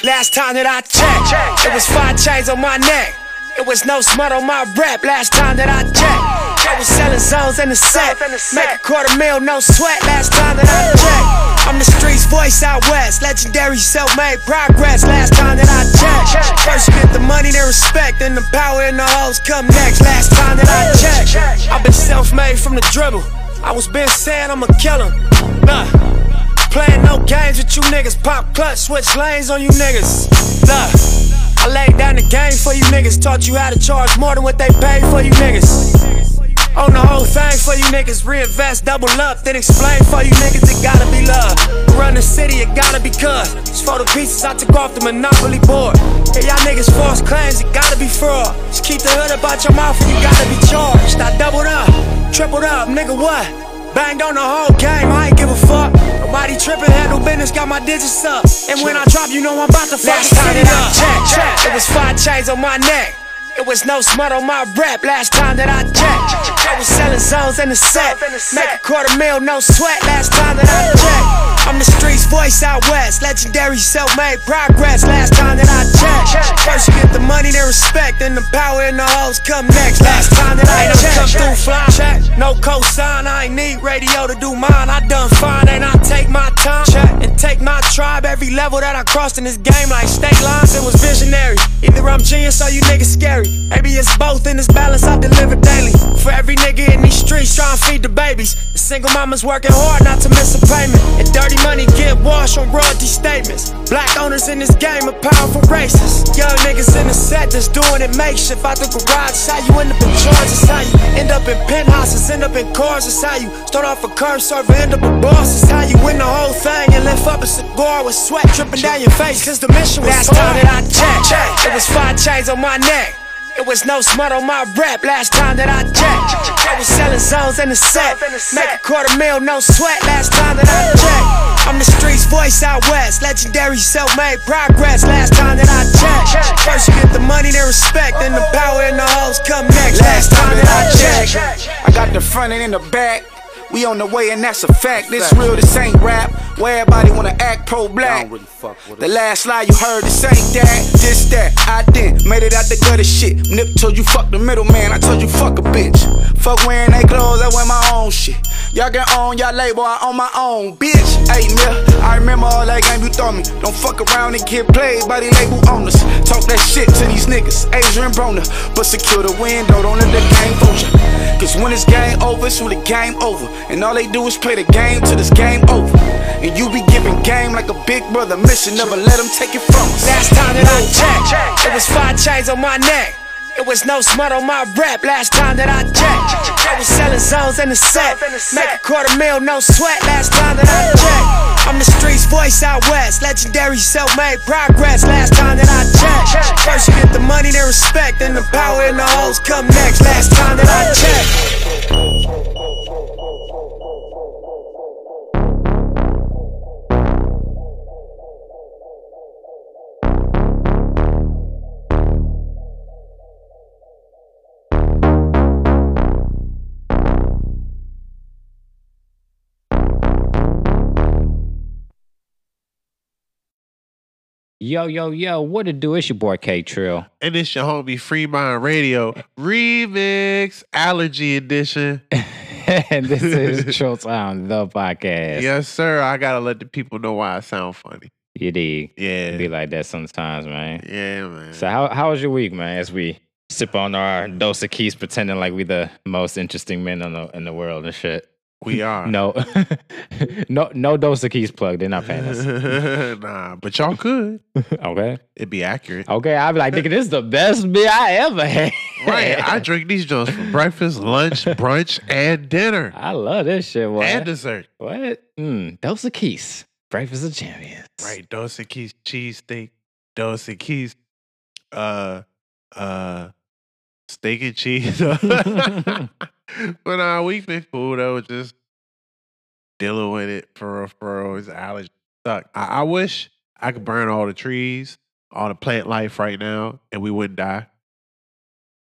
Last time that I checked, it was five chains on my neck. It was no smut on my rap last time that I checked. I was selling zones in the set. Make a quarter mil, no sweat last time that I checked. I'm the streets voice out west. Legendary self made progress last time that I checked. First get the money, then respect. Then the power and the hoes come next last time that I checked. I've been self made from the dribble. I was been saying I'm a killer. Nah. Playing no games with you niggas. Pop clutch, switch lanes on you niggas. Look. I laid down the game for you niggas. Taught you how to charge more than what they pay for you niggas. On the whole thing for you niggas, reinvest, double up, then explain for you niggas it gotta be love. Run the city, it gotta be cuz. It's for the pieces I took off the monopoly board. Hey, y'all niggas false claims, it gotta be fraud. Just keep the hood about your mouth and you gotta be charged. I doubled up, tripled up, nigga what? Banged on the whole game, I ain't give a fuck. Nobody trippin', handle business, got my digits up. And when I drop, you know I'm about to fuck the city up. Check, check. It was five chains on my neck. It was no smut on my rap last time that I checked. I was selling zones in the set. Make a quarter mil, no sweat last time that I checked. I'm the streets voice out west. Legendary self made progress last time that I checked. First you get the money, then respect. Then the power and the hoes come next. Last time that I checked. Come through fly. Check. No cosign, I ain't need radio to do mine. I done fine, and I take my time. Check. And take my tribe every level that I crossed in this game like state lines. It was visionary. Either I'm genius or you niggas scary. Maybe it's both in this balance I deliver daily. For every nigga in these streets trying to feed the babies. The single mama's working hard not to miss a payment. And dirty money get washed on royalty statements. Black owners in this game are powerful racists. Young niggas in the set that's doing it makeshift. Out the garage, it's how you end up in charge. It's how you end up in penthouses, end up in cars. It's how you start off a curb server, end up a boss. It's how you win the whole thing and lift up a cigar with sweat dripping down your face. Cause the mission was Last time that I checked, it was five chains on my neck. It was no smut on my rap last time that I checked. I was selling zones in the set. Make a quarter mil, no sweat last time that I checked. I'm the streets voice out west. Legendary self made progress last time that I checked. First you get the money, then respect. Then the power and the hoes come next. Last time that I checked. I got the front and in the back. We on the way and that's a fact. This real, this ain't rap. Where everybody wanna act pro black. The last lie you heard, this ain't that. This that. I did made it out the gutter shit. Nip told you fuck the middleman. I told you fuck a bitch. Fuck wearing they clothes, I wear my own shit. Y'all can own y'all label, I own my own bitch. Hey, Mill, I remember all that game you throw me. Don't fuck around and get played by the label owners. Talk that shit to these niggas, Adrien Broner. But secure the window, don't let the game fool you. Cause when it's game over, it's really game over. And all they do is play the game till this game over. And you be giving game like a big brother mission, never let them take it from us. Last time that I checked, it was five chains on my neck. It was no smut on my rap last time that I checked. I was selling zones in the set. Make a quarter mil, no sweat last time that I checked. I'm the streets voice out west. Legendary self made progress last time that I checked. First you get the money, then respect. Then the power and the hoes come next. Last time that I checked. Yo, yo, yo, what it do? It's your boy K Trill. And it's your homie Free Mind Radio Remix Allergy Edition. and this is Trill Time, the podcast. Yes, sir. I gotta let the people know why I sound funny. You dig? Yeah. Be like that sometimes, man. Yeah, man. So how how was your week, man? As we sip on our Dos Equis, pretending like we the most interesting men in the in the world and shit. We are. No, no, no Dos Equis plug. They're not paying us. nah, but y'all could. Okay, It'd be accurate. okay. I'd be like, nigga, this is the best beer I ever had. Right. I drink these joints for breakfast, lunch, brunch, and dinner. I love this shit, boy. And dessert. what? Mm, Dos Equis. Breakfast of champions. Right. Dos Equis cheesesteak. Dos Equis. Uh uh steak and cheese. but uh we've been cool though, just dealing with it for for. It's allergy suck. I, I wish I could burn all the trees, all the plant life right now, and we wouldn't die.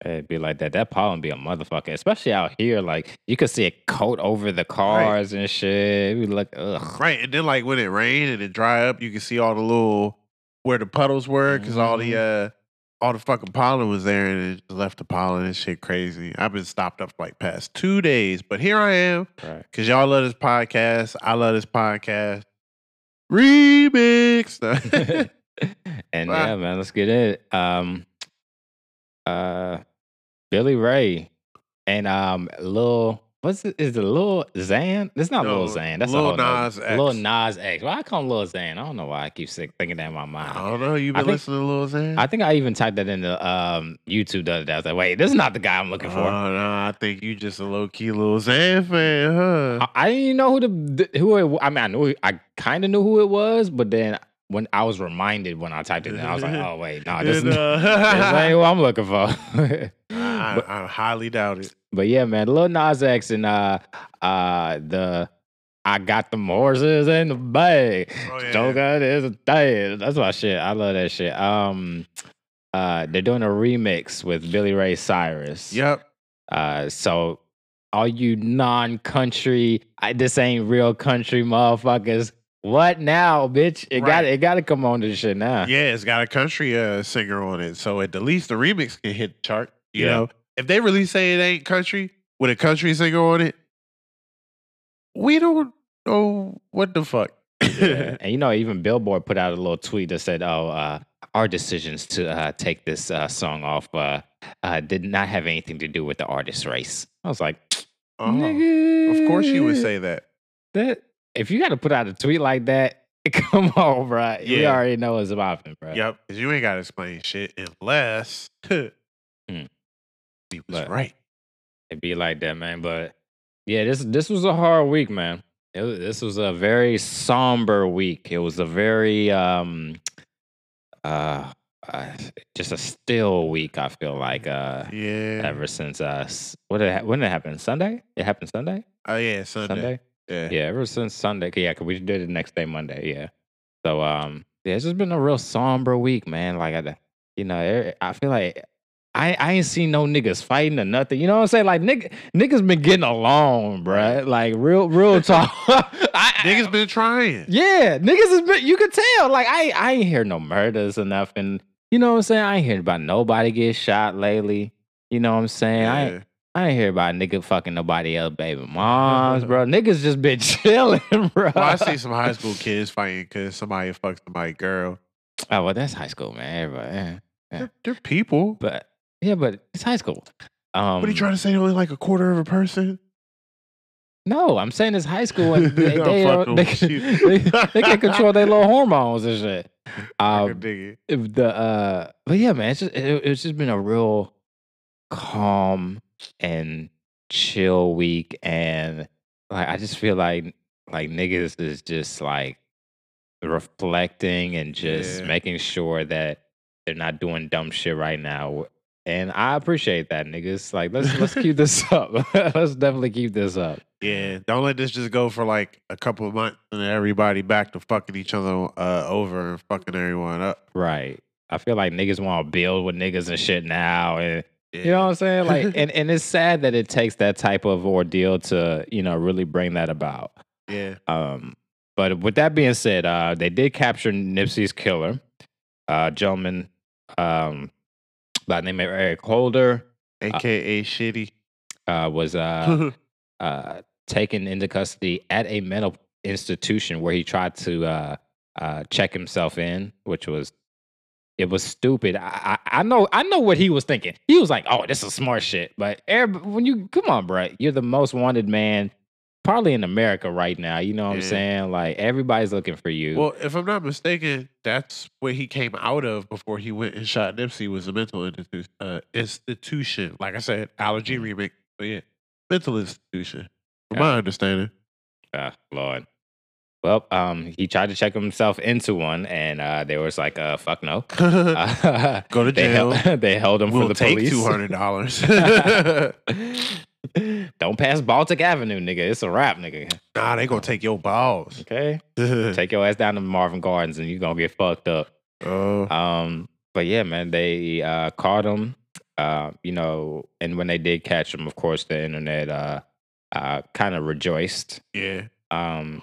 It'd be like that. That pollen be a motherfucker, especially out here. Like you could see it coat over the cars and shit. We like, ugh. Right. And then like when it rained and it dry up, you can see all the little where the puddles were because all the Mm-hmm. uh all the fucking pollen was there and it left the pollen and shit crazy. I've been stopped up for like past two days, but here I am Right. because y'all love this podcast. I love this podcast. Remix. and Wow. yeah, man, let's get it. Um, uh, Billy Ray and um, Lil. What's it? Is it Lil Xan? It's not No, Lil Xan. That's Lil a whole nother- Nas X. Lil Nas X. Why I call him Lil Xan? I don't know why I keep sick thinking that in my mind. I don't know. You been think- listening to Lil Xan? I think I even typed that into um YouTube the other day. I was like, wait, this is not the guy I'm looking Oh for. no, I think you just a low key Lil Xan fan, huh? I, I didn't even know who the who it. I mean, I knew I kind of knew who it was, but then when I was reminded when I typed it, in, I was like, oh wait, no, this, is- know? this ain't what I'm looking for. I, I, I highly doubt it. but yeah, man, Lil Nas X and uh uh the I got the horses in the bag. Oh, yeah. Don't got is a thing. That's my shit. I love that shit. Um, uh, they're doing a remix with Billy Ray Cyrus. Yep. Uh, so all you non-country, I, this ain't real country motherfuckers. What now, bitch? It got it got to come on to this shit now. Yeah, it's got a country uh, singer on it, so at the least the remix can hit the chart. You Yeah. know, if they really say it ain't country with a country singer on it, we don't know what the fuck. Yeah. and you know, even Billboard put out a little tweet that said, "Oh, uh, our decisions to uh, take this uh, song off uh, uh, did not have anything to do with the artist race." I was like, Oh, "Nigga, of course you would say that. that." If you got to put out a tweet like that, come on, bro. You Yeah. already know it's popping, bro. Yep, because you ain't got to explain shit unless Hmm. But- right. It'd be like that, man. But yeah, this this was a hard week, man. It this was a very somber week. It was a very um uh, uh just a still week. I feel like uh Yeah. ever since uh what did it, when did it happen? Sunday? It happened Sunday. Oh yeah, Sunday. Sunday. Yeah. Yeah, ever since Sunday. Yeah, cause we did it next day, Monday. Yeah. So um, yeah, it's just been a real somber week, man. Like I, you know, I feel like I I ain't seen no niggas fighting or nothing. You know what I'm saying? Like nigga, niggas been getting along, bruh. Like real real talk. I, Niggas been trying. yeah, niggas has been. You could tell. Like I I ain't hear no murders or nothing. You know what I'm saying? I ain't heard about nobody get shot lately. You know what I'm saying? I ain't, Yeah. I ain't hear about nigga fucking nobody else baby moms, bro. Niggas just been chilling, bro. Well, I see some high school kids fighting because somebody fucked somebody girl. Oh well, that's high school, man. Everybody, yeah. Yeah. They're, they're people. But yeah, but it's high school. Um, what are you trying to say? Only like a quarter of a person? No, I'm saying it's high school and they they, are, they, can- they, they can control their little hormones and shit. Um, dig it. the uh, but yeah, man, it's just it, it's just been a real calm and chill week, and like I just feel like like niggas is just like reflecting and just Yeah. making sure that they're not doing dumb shit right now. And I appreciate that, niggas. Like, let's let's keep this up. let's definitely keep this up. Yeah, don't let this just go for like a couple of months and everybody back to fucking each other uh, over and fucking everyone up. Right. I feel like niggas want to build with niggas and shit now, and Yeah. you know what I'm saying. Like, and and it's sad that it takes that type of ordeal to you know really bring that about. yeah. Um, but with that being said, uh, they did capture Nipsey's killer, uh, gentleman, um, by the name of Eric Holder, AKA shitty. uh, was uh, uh, taken into custody at a mental institution where he tried to uh, uh, check himself in, which was it was stupid. I, I I know I know what he was thinking. He was like, "Oh, this is smart shit." But everyb- when you come on, bro, you're the most wanted man probably in America right now. You know what I'm saying? Like everybody's looking for you. well, if I'm not mistaken, that's where he came out of before he went and shot Nipsey was a mental institution. Uh, institution. Like I said, allergy remake. But yeah, mental institution. From my understanding. Ah, Lord. Well, um, he tried to check himself into one, and uh, there was like, "Uh, fuck no." Uh, Go to jail." they held- they held him we'll for the take police. two hundred dollars. Don't pass Baltic Avenue, nigga. It's a wrap, nigga. nah, they gonna take your balls. Okay, take your ass down to Marvin Gardens, and you gonna get fucked up. Oh. Um, but yeah, man, they uh, caught him. Uh, you know, and when they did catch him, of course, the internet uh, uh, kind of rejoiced. yeah. Um,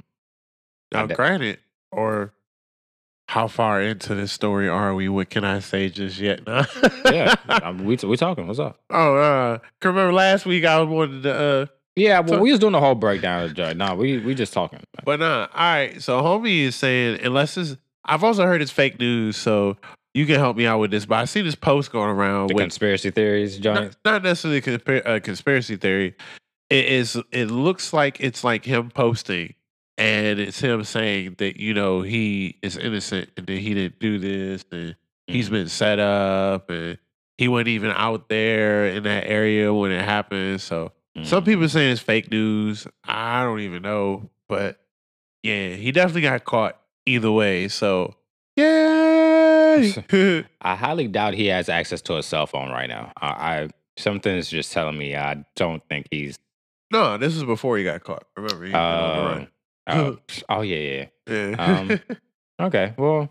Now, granted, or how far into this story are we? What can I say just yet? No. yeah, um, we we talking. What's up? Oh, uh, remember last week I wanted to, uh, Yeah, well, So- we was doing the whole breakdown of joint. No, we we just talking. but nah. All right, so homie is saying unless it's, I've also heard it's fake news, so you can help me out with this. But I see this post going around The with conspiracy theories, John. not, not necessarily conspir- uh, conspiracy theory. It is. It looks like it's like him posting, and it's him saying that you know he is innocent and that he didn't do this, and he's been set up, and he wasn't even out there in that area when it happened. So Mm. some people saying it's fake news. I don't even know, but yeah, he definitely got caught either way. So yeah. I highly doubt he has access to a cell phone right now. I, I something's just telling me I don't think he's. no, this is before he got caught. Remember, he been on the Uh, run. Oh, oh yeah, yeah. Yeah. Um, Okay, well,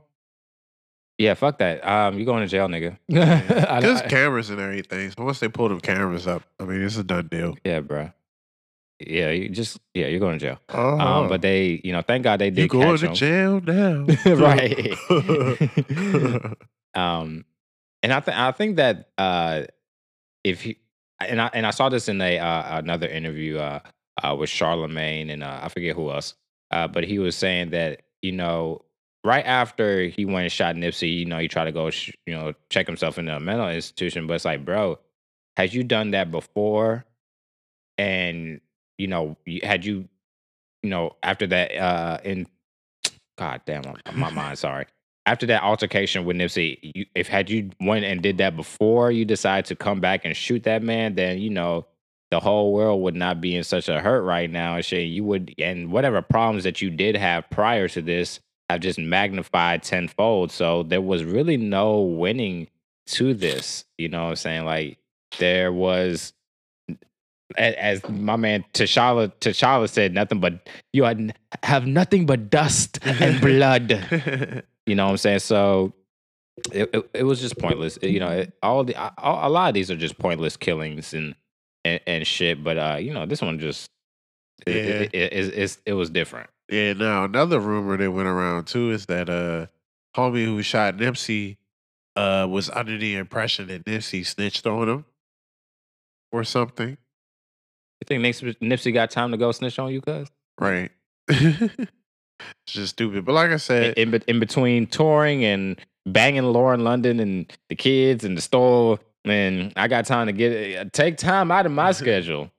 yeah, fuck that. Um, you going to jail, nigga? There's cameras and everything. So once they pull them cameras up, I mean, it's a done deal. yeah, bro. Yeah, you just yeah, you're going to jail. Oh, Um, but they, you know, thank God they did. you going to jail now, right. um, and I think I think that uh, if he and I and I saw this in a uh, another interview uh, uh, with Charlemagne and uh, I forget who else, uh, but he was saying that you know right after he went and shot Nipsey, you know, he tried to go sh- you know check himself in a mental institution, but it's like, bro, had you done that before, and you know, had you you know after that uh in God damn, my, my mind. Sorry. After that altercation with Nipsey, you, if had you went and did that before you decide to come back and shoot that man, then you know the whole world would not be in such a hurt right now and shit. You would, and whatever problems that you did have prior to this have just magnified tenfold. So there was really no winning to this. You know what I'm saying? Like there was as my man T'Challa T'Challa said, nothing but you had- have nothing but dust and blood. You know what I'm saying? So it, it, it was just pointless. You know, it, all the all, a lot of these are just pointless killings and and, and shit. But uh, you know, this one just it, it, it, it, it was different. yeah. Now another rumor that went around too is that uh, homie who shot Nipsey uh was under the impression that Nipsey snitched on him or something. You think Nipsey, Nipsey got time to go snitch on you, cuz? Right. it's just stupid. But like I said, In, in, in between touring and banging Lauren London and the kids and the store, man, I got time to get uh, take time out of my schedule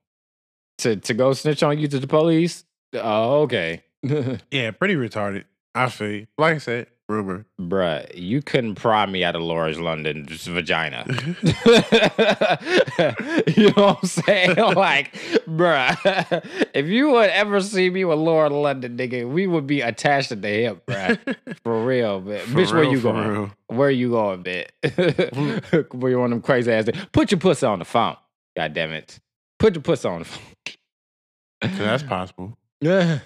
to to go snitch on you to the police. Oh, okay. yeah, pretty retarded. I feel you. Like I said, rumor. Bruh, you couldn't pry me out of Laura's London's vagina. you know what I'm saying? Like, bruh, if you would ever see me with Laura London, nigga, we would be attached at the hip, bruh. For real, man. For Bitch, where you going? real. Where you going, bitch? where you on them crazy ass? Put your pussy on the phone. God damn it. Put your pussy on the phone. That's possible. Yeah.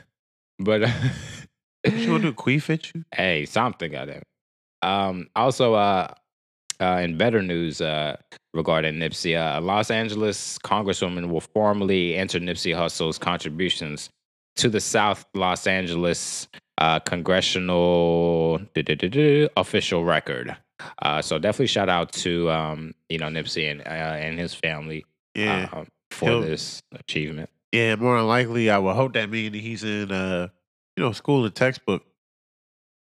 But uh, What you gonna do? Queef fit you? Hey, something got that. Um, also, uh, uh, in better news uh, regarding Nipsey, uh, a Los Angeles congresswoman will formally enter Nipsey Hussle's contributions to the South Los Angeles uh, congressional official record. Uh, so definitely shout out to um, you know Nipsey and uh, and his family Yeah. uh, for He'll- this achievement. Yeah, more than likely, I would hope that means he's in, uh, you know, school and textbook.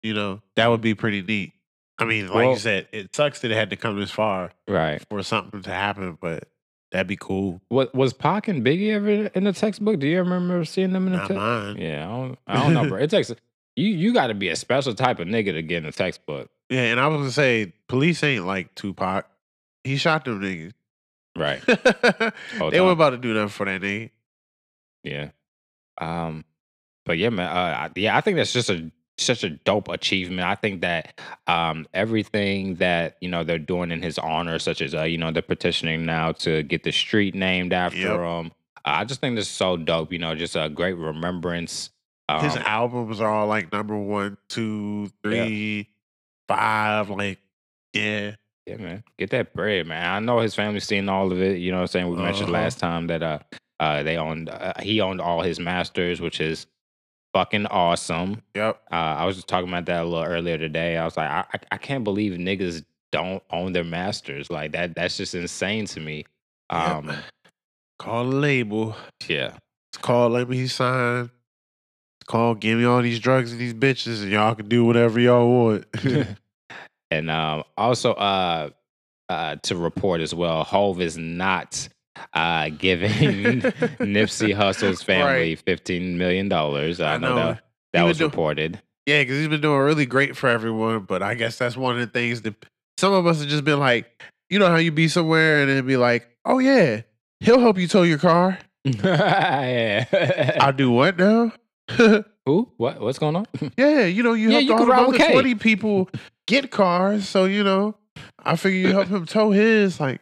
You know, that would be pretty neat. I mean, like Well- you said, it sucks that it had to come this far Right. for something to happen, but that'd be cool. What was Pac and Biggie ever in the textbook? Do you remember seeing them in the Not textbook? Yeah, I don't, I don't know, bro. It takes you. You got to be a special type of nigga to get in the textbook, Yeah, and I was gonna say, police ain't like Tupac. He shot them niggas. right? they time. were about to do nothing for that nigga. Yeah. Um, but yeah, man. Uh, I- yeah, I think that's just a such a dope achievement. I think that um everything that you know they're doing in his honor, such as uh you know they're petitioning now to get the street named after Yep. him. I just think this is so dope. You know, just a great remembrance. Um, His albums are all like number one, two, three, five. Like, yeah. Yeah, man. Get that bread, man. I know his family's seen all of it. You know what I'm saying? We mentioned Uh-huh. last time that uh uh they owned uh, he owned all his masters, which is fucking awesome. Yep. Uh, I was just talking about that a little earlier today. I was like, I, I, I can't believe niggas don't own their masters. Like that, that's just insane to me. Yep. Um, Call the label. yeah. It's called let me sign. It's called give me all these drugs and these bitches and y'all can do whatever y'all want. and um, also uh, uh, to report as well, Hove is not uh, giving Nipsey Hussle's family Right. fifteen million dollars. I, I know, know. that that was reported. yeah, because he's been doing really great for everyone. But I guess that's one of the things that some of us have just been like, you know how you be somewhere and then be like, oh yeah, he'll help you tow your car. yeah. I'll do what now? Who? What? What's going on? Yeah, you know, you Yeah, helped you all the other with 20 people get cars. So, you know, I figure you help him tow his. Like,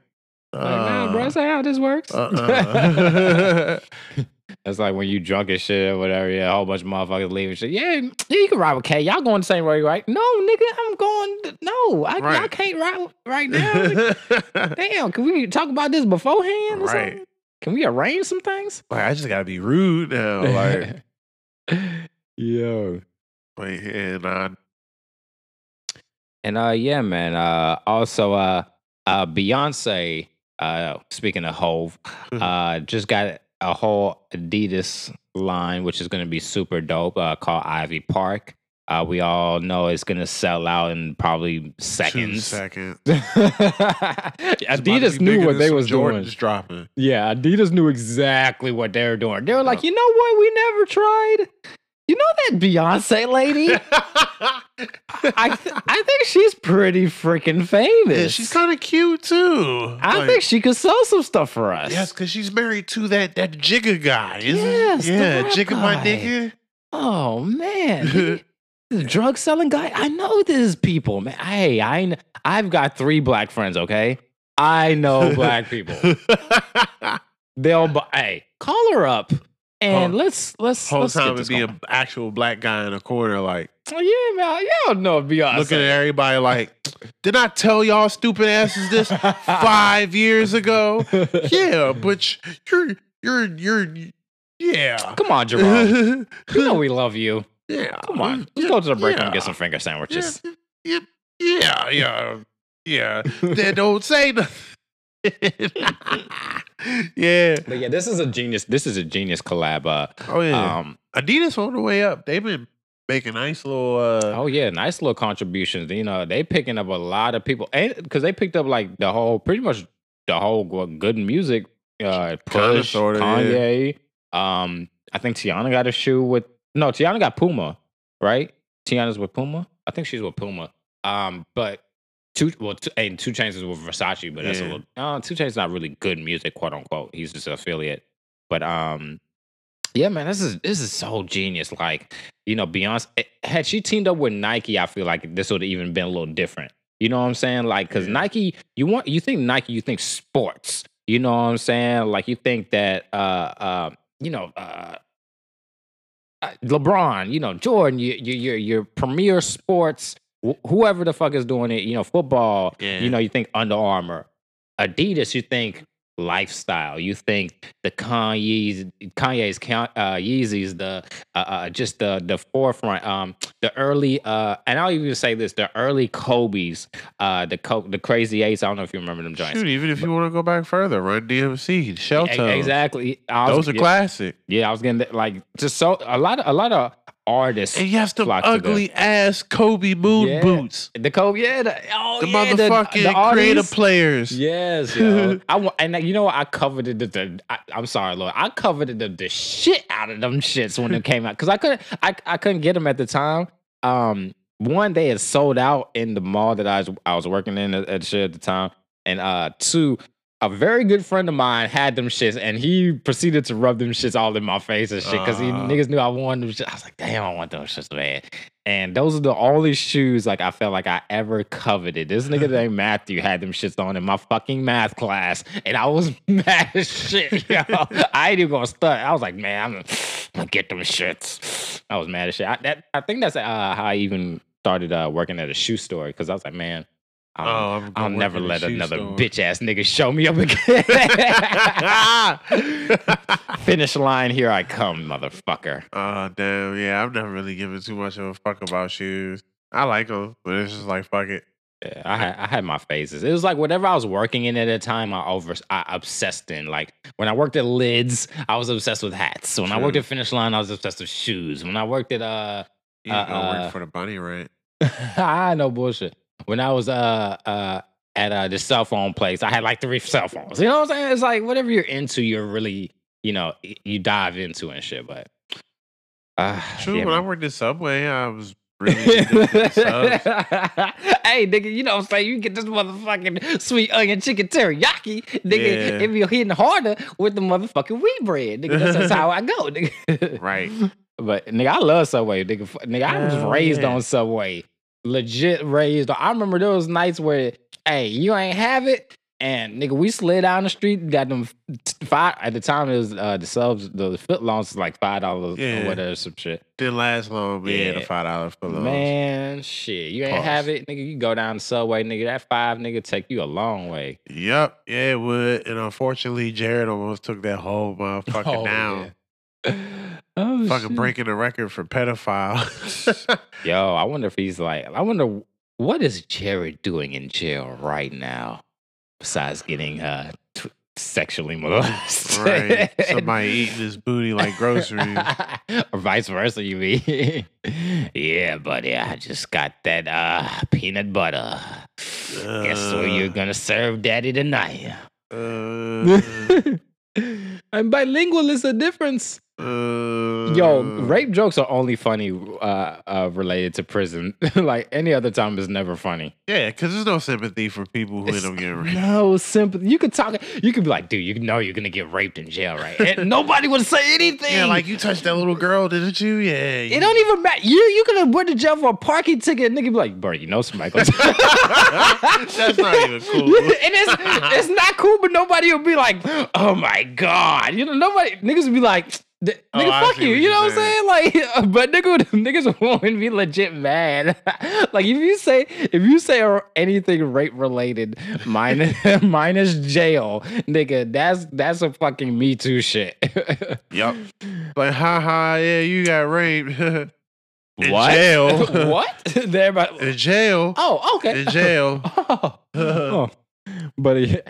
nah, bro, that's not how this works. uh-uh. That's like when you drunk and shit or whatever. Yeah, a whole bunch of motherfuckers leaving shit. Yeah, yeah, you can ride with K. Y'all going the same way, right? No, nigga, I'm going. No, I, I can't ride right now. Damn, can we talk about this beforehand? Or Right. something? Can we arrange some things? like, I just got to be rude now. Like, Yo. like, and uh, And uh yeah, man. Uh also uh uh Beyonce, uh speaking of Hove, uh just got a whole Adidas line, which is gonna be super dope, uh called Ivy Park. Uh we all know it's gonna sell out in probably seconds. seconds. To Adidas knew what they was doing. Dropping. Yeah, Adidas knew exactly what they were doing. They were like, you know what? We never tried. You know that Beyonce lady? I th- I think she's pretty freaking famous. yeah, she's kind of cute too. I Like, think she could sell some stuff for us. Yes, because she's married to that that Jigga guy, isn't Yes, it? Yeah, Jigga my nigga. Oh man, the drug selling guy. I know these people, man. Hey, I I've got three black friends. Okay, I know black people. They'll hey call her up and Whole- let's let's Whole let's time it be an actual black guy in a corner, like Oh, yeah, man. Y'all know Beyonce. looking at everybody like, did I tell y'all stupid asses this five years ago? Yeah, but you're you're you're yeah. Come on, Jerome. you know we love you. yeah. Come on. Let's Yeah, go to the break room and get some finger sandwiches. Yeah, yeah, yeah, yeah. Then don't say nothing. yeah. But yeah, this is a genius. This is a genius collab. Uh, Oh yeah. um, Adidas on the way up. They've been making nice little. uh oh yeah, nice little contributions. You know, they picking up a lot of people, and because they picked up like the whole, pretty much the whole good music. Uh, Push, sorta, yeah. Kanye. Um, I think Tiana got a shoe with no, Tiana got Puma, right? Tiana's with Puma. I think she's with Puma. Um, but two well, two, and 2 Chainz is with Versace, but that's a little. Uh, 2 Chainz not really good music, quote unquote. He's just an affiliate. But um, yeah, man, this is this is so genius. Like, you know, Beyonce eh, had she teamed up with Nike, I feel like this would have even been a little different. You know what I'm saying? Like, because Yeah. Nike, you want you think Nike, you think sports. You know what I'm saying? Like, you think that uh uh you know uh. uh, LeBron, you know Jordan, you you your your premier sports, wh- whoever the fuck is doing it, you know football. Yeah. You know you think Under Armour, Adidas, you think lifestyle. You think the Kanye's, Kanye's, uh, Yeezys, the uh, uh, just the the forefront, um, the early, uh, and I'll even say this: the early Kobe's, uh, the Co- the Crazy Eights. I don't know if you remember them joints. Shoot, even if you want to go back further, Run DMC, Shell E- Exactly. Was- Those are yeah, classic. Yeah, I was getting that, like just so a lot of a lot of artists. And you have them flock to the- ugly ass Kobe Moon Yeah. boots. The Kobe, yeah, the, oh, The yeah, motherfucking creative players. Yes, yo. I and you know what? I coveted the. the I, I'm sorry, Lord. I coveted the, the shit out of them shits when they came out because I couldn't. I, I couldn't get them at the time. Um, one they had sold out in the mall that I was I was working in at, at the time, and uh, two. A very good friend of mine had them shits, and he proceeded to rub them shits all in my face and shit because he Ah. niggas knew I wanted them shit. I was like, damn, I want those shits, man. And those are the only shoes like I felt like I ever coveted. This nigga named Matthew had them shits on in my fucking math class, and I was mad as shit. Yo. I ain't even gonna stunt. I was like, man, I'm gonna, I'm gonna get them shits. I was mad as shit. I, that, I think that's uh, how I even started uh, working at a shoe store because I was like, man, Um, Oh, I'm I'll never let another bitch ass nigga show me up again. Finish line, here I come, motherfucker. Oh damn, yeah. I've never really given too much of a fuck about shoes. I like them, but it's just like fuck it. Yeah, I had I had my phases. It was like whatever I was working in at a time, I over I obsessed in. Like when I worked at Lids, I was obsessed with hats. When I worked at Finish Line, I was obsessed with shoes. When I worked at uh, You Uh, uh, work for the bunny, right? I no bullshit. When I was uh uh at uh the cell phone place, I had like three cell phones. You know what I'm saying? It's like whatever you're into, you're really you know you dive into and shit. But uh, True. yeah, when I worked at Subway, I was really into the subs. hey, nigga, you know what I'm saying? You get this motherfucking sweet onion chicken teriyaki, nigga. Yeah. you're hitting harder with the motherfucking wheat bread, nigga. That's, that's how I go, nigga. Right. But nigga, I love Subway, nigga. Nigga, I was Hell raised yeah. on Subway. Legit raised. I remember there was nights where, hey, you ain't have it. And nigga, we slid down the street, got them five at the time it was uh the subs the foot longs was like five dollars Yeah. or whatever some shit. Didn't last long being Yeah. a five dollar for those. Man, shit. You ain't Pause. have it, nigga. You go down the subway, nigga. That five nigga take you a long way. Yep. Yeah, it would. And unfortunately, Jared almost took that whole motherfucker Oh, down. yeah. Oh, Fucking shit. breaking the record for pedophile. Yo, I wonder if he's like, I wonder what is Jared doing in jail right now besides getting uh t- sexually molested? right. Somebody eating his booty like groceries. or vice versa, you mean? yeah, buddy, I just got that uh peanut butter. Guess where you're gonna serve daddy tonight? Uh, I'm bilingual is a difference. Uh, Yo, rape jokes are only funny uh, uh, related to prison. like any other time is never funny. Yeah, because there's no sympathy for people who end up getting raped. No sympathy. You could talk. You could be like, dude, you know you're gonna get raped in jail, right? And nobody would say anything. Yeah, like you touched that little girl, didn't you? Yeah. it don't even matter. You you could have went to jail for a parking ticket. Nigga be like, bro, you know somebody. That's not even cool. and it's it's not cool, but nobody will be like, oh my god, you know, nobody niggas would be like, "D- oh, nigga, Oh, I fuck you, you know what I'm saying? Like, but nigga, niggas won't be legit mad. like if you say if you say anything rape related, minus minus jail, nigga, that's that's a fucking me too shit. Yep. Like, haha, yeah, you got raped. In what? jail. what? About. In jail. Oh, okay. In jail. Oh. Oh. But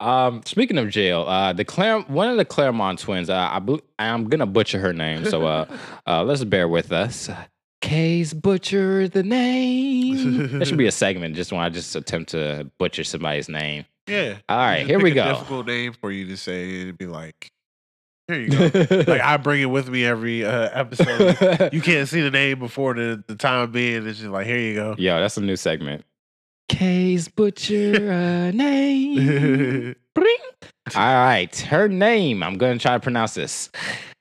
um, speaking of jail, uh, the one of the Clermont twins, uh, I I'm gonna butcher her name, so uh, uh, let's bear with us. Case butcher the name. that should be a segment, just when I just attempt to butcher somebody's name. Yeah. All right, here we go. difficult name for you to say. It'd be like, here you go. like I bring it with me every uh, episode. you can't see the name before the, the time being. It's just like, here you go. Yo, that's a new segment. K's butcher a name. Bring. All right, her name. I'm gonna try to pronounce this.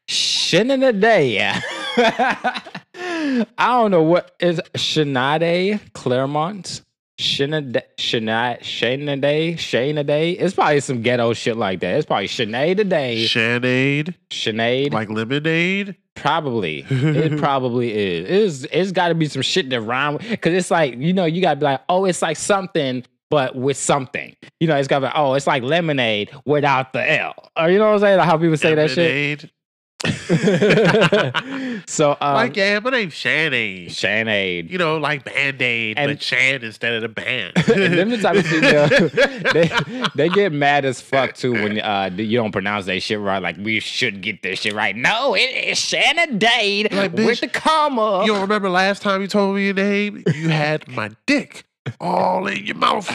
Shenanday. I don't know what is Shenade Clermont. Shenade, Shenade, Shenade, Shenade. It's probably some ghetto shit like that. It's probably Sinead today. Shanade, Sinead, like lemonade. Probably. It probably is. It's it's got to be some shit that rhyme because it's like you know you got to be like oh it's like something but with something. You know it's got to be oh it's like lemonade without the L. Or you know what I'm saying? Like how people say that shit. So um, like, yeah, my name's Shanade. Sinead. You know, like Band Aid, And- but Shan instead of the band. and them the type of female they they get mad as fuck too when uh you don't pronounce that shit right. Like we should get this shit right. No, it is Shanadade Like, with the comma. You don't remember last time you told me your name? You had my dick all in your mouth.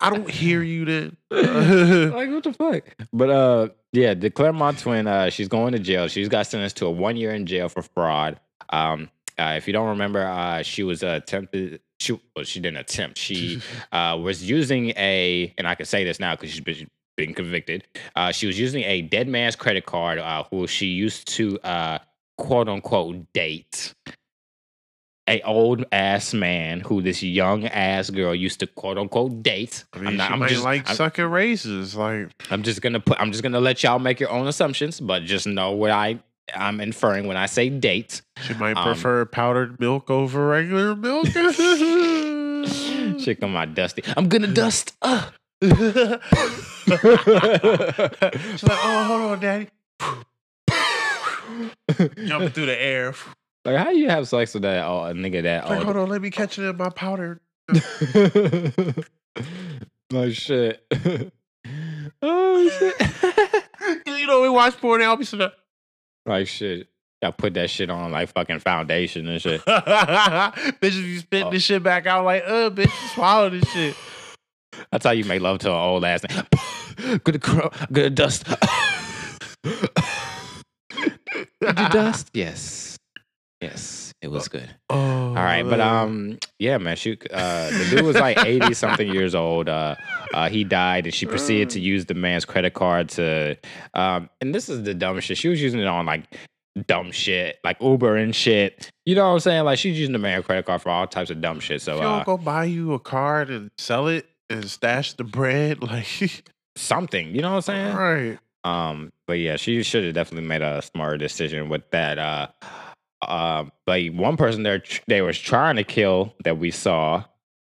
I don't hear you then. like what the fuck? But uh yeah, the Clermont twin, uh, she's going to jail. She's got sentenced to a one year in jail for fraud. Um uh, if you don't remember, uh, she was uh, attempted. She well, she didn't attempt. She uh, was using a, and I can say this now because she's been, been convicted. Uh, she was using a dead man's credit card, uh, who she used to uh, quote unquote date. A old ass man who this young ass girl used to quote unquote date. I mean, I'm not- she I'm might just- like I'm- sucking raises. Like, I'm just gonna put. I'm just gonna let y'all make your own assumptions, but just know what I I'm inferring when I say date. she might Um, prefer powdered milk over regular milk. Shit come out dusty. I'm gonna dust. Uh. She's like, oh, hold on, daddy. Jumping through the air. Like, how you have sex with that oh, a nigga that Like, hold on, let me catch it in my powder. like shit. oh shit. you know, we watch porn now. I'll be sitting like shit. I put that shit on like fucking foundation and shit. Bitches be spitting Oh. this shit back out like, uh, bitch, swallow this shit. That's how you make love to an old ass. nigga. Gonna cro- gonna dust. Did you dust? Yes. Yes. It was good. Oh, All right, but um, yeah, man, uh, the dude was like eighty something years old. Uh, uh, he died, and she proceeded to use the man's credit card to, um, and this is the dumb shit. She was using it on like dumb shit, like Uber and shit. You know what I'm saying? Like she's using the man's credit card for all types of dumb shit. So you uh, go buy you a card and sell it and stash the bread, like, something, you know what I'm saying? right. Um, but yeah, she should have definitely made a smarter decision with that. Uh, uh, but one person there they was trying to kill that we saw,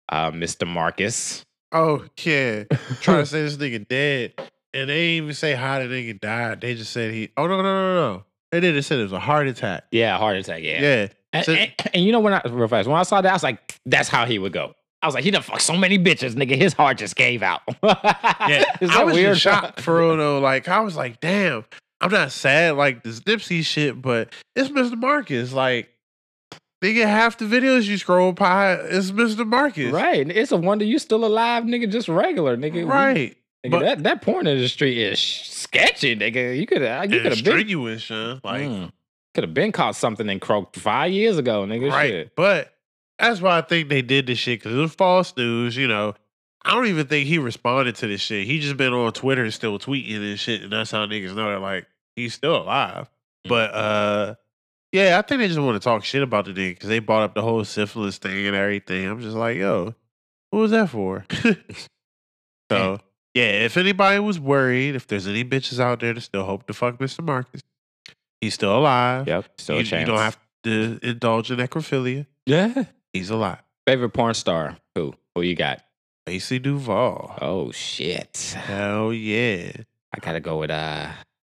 uh, Mr. Marcus. Oh, yeah. Trying to say this nigga dead. And they didn't even say how the nigga died. They just said he, oh, no, no, no, no. They didn't say it was a heart attack. Yeah, heart attack. Yeah. Yeah. And, So- and, and you know when I real fast when I saw that, I was like, that's how he would go. I was like, he done fucked so many bitches, nigga. His heart just gave out. Yeah, I was weird? shocked for real though. Like I was like, damn, I'm not sad like this Nipsey shit, but it's Mr. Marcus. Like, nigga, half the videos you scroll by is Mr. Marcus. Right. It's a wonder you still alive, nigga. Just regular, nigga. We- Right. Nigga, But- that, that porn industry is sketchy, nigga. You could have uh, you could have been strenuous, son. Like, mm. could have been caught something and croaked five years ago, nigga. right. Shit. But that's why I think they did this shit because it was false news. You know, I don't even think he responded to this shit. He just been on Twitter and still tweeting and shit, and that's how niggas know that like he's still alive. Mm. But uh, yeah, I think they just want to talk shit about the nigga because they brought up the whole syphilis thing and everything. I'm just like, yo, what was that for? so yeah, if anybody was worried, if there's any bitches out there that still hope to fuck Mr. Marcus, he's still alive. Yep. Still you, a you don't have to indulge in necrophilia. Yeah. He's alive. Favorite porn star? Who? Who you got? Lacey Duvalle. Oh shit. Hell yeah. I gotta go with uh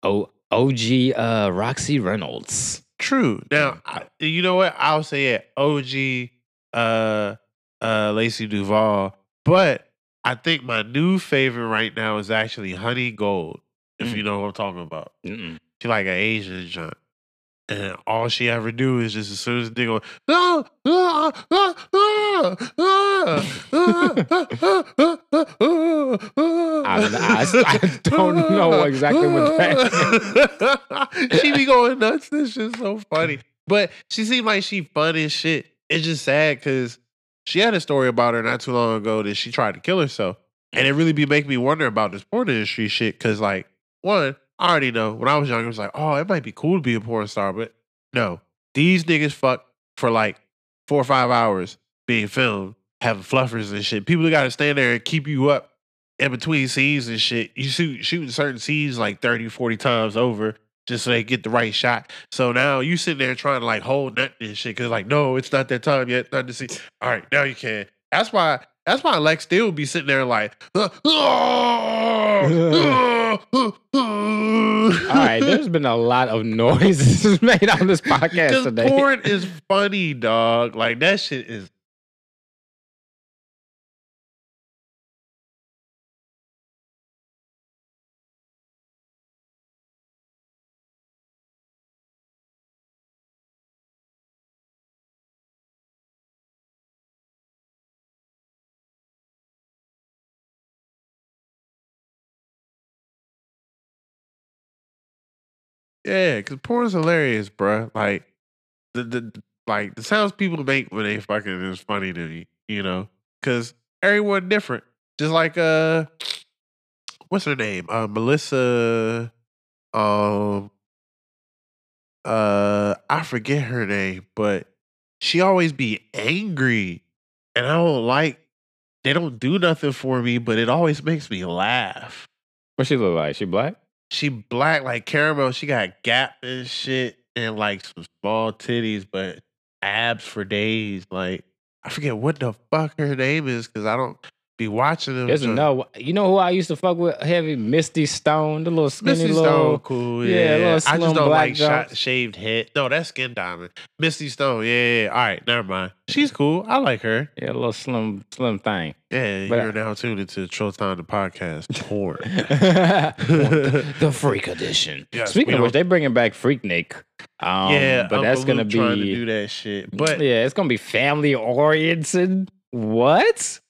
O OG uh Roxy Reynolds. True. Now, I, you know what? I'll say it. OG uh uh Lacey Duvalle. But I think my new favorite right now is actually Honey Gold, if Mm. you know what I'm talking about. Mm-mm. She like an Asian junk. And all she ever do is just as soon as they go, ah, ah, ah, ah, ah, I- I- I don't know exactly what that She be going nuts. This shit's so funny. But she seemed like she fun as shit. It's just sad because she had a story about her not too long ago that she tried to kill herself. And it really be making me wonder about this porn industry shit. Cause like, one, I already know when I was younger, it was like, oh, it might be cool to be a porn star, but no. These niggas fuck for like four or five hours being filmed, having fluffers and shit. People gotta stand there and keep you up in between scenes and shit. You shoot shooting certain scenes like 30, 40 times over just so they get the right shot. So now you sitting there trying to like hold that and shit because like, no, it's not that time yet. Not to see. All right, now you can. That's why. That's why Lex still would be sitting there like. "Uh, All All right, there's been a lot of noises made on this podcast today. porn is funny, dog. Like that shit is. Yeah, because porn's hilarious, bruh. Like the the like the sounds people make when they fucking is funny to me, you know, because everyone different. Just like uh, what's her name? Uh, Melissa. Um. Uh, I forget her name, but she always be angry, and I don't like. They don't do nothing for me, but it always makes me laugh. What she look like? She black? She black like caramel. She got gap and shit, and like some small titties, but abs for days. Like I forget what the fuck her name is because I don't be watching them. There's no, you know who I used to fuck with heavy? Misty Stone, the little skinny Misty little. Stone, cool. yeah, Yeah, little I slim just don't black like shot, shaved head. No, that's Skin Diamond. Misty Stone. Yeah, yeah, yeah. All right, never mind. She's cool. I like her. Yeah, a little slim, slim thing. Yeah, But I- you're now tuned into Showtime the podcast. Porn. the Freak Edition. Yes, Speaking of which, don't- they bringing back Freaknik. Um, yeah, but that's gonna be trying to do that shit. But yeah, it's gonna be family oriented. What?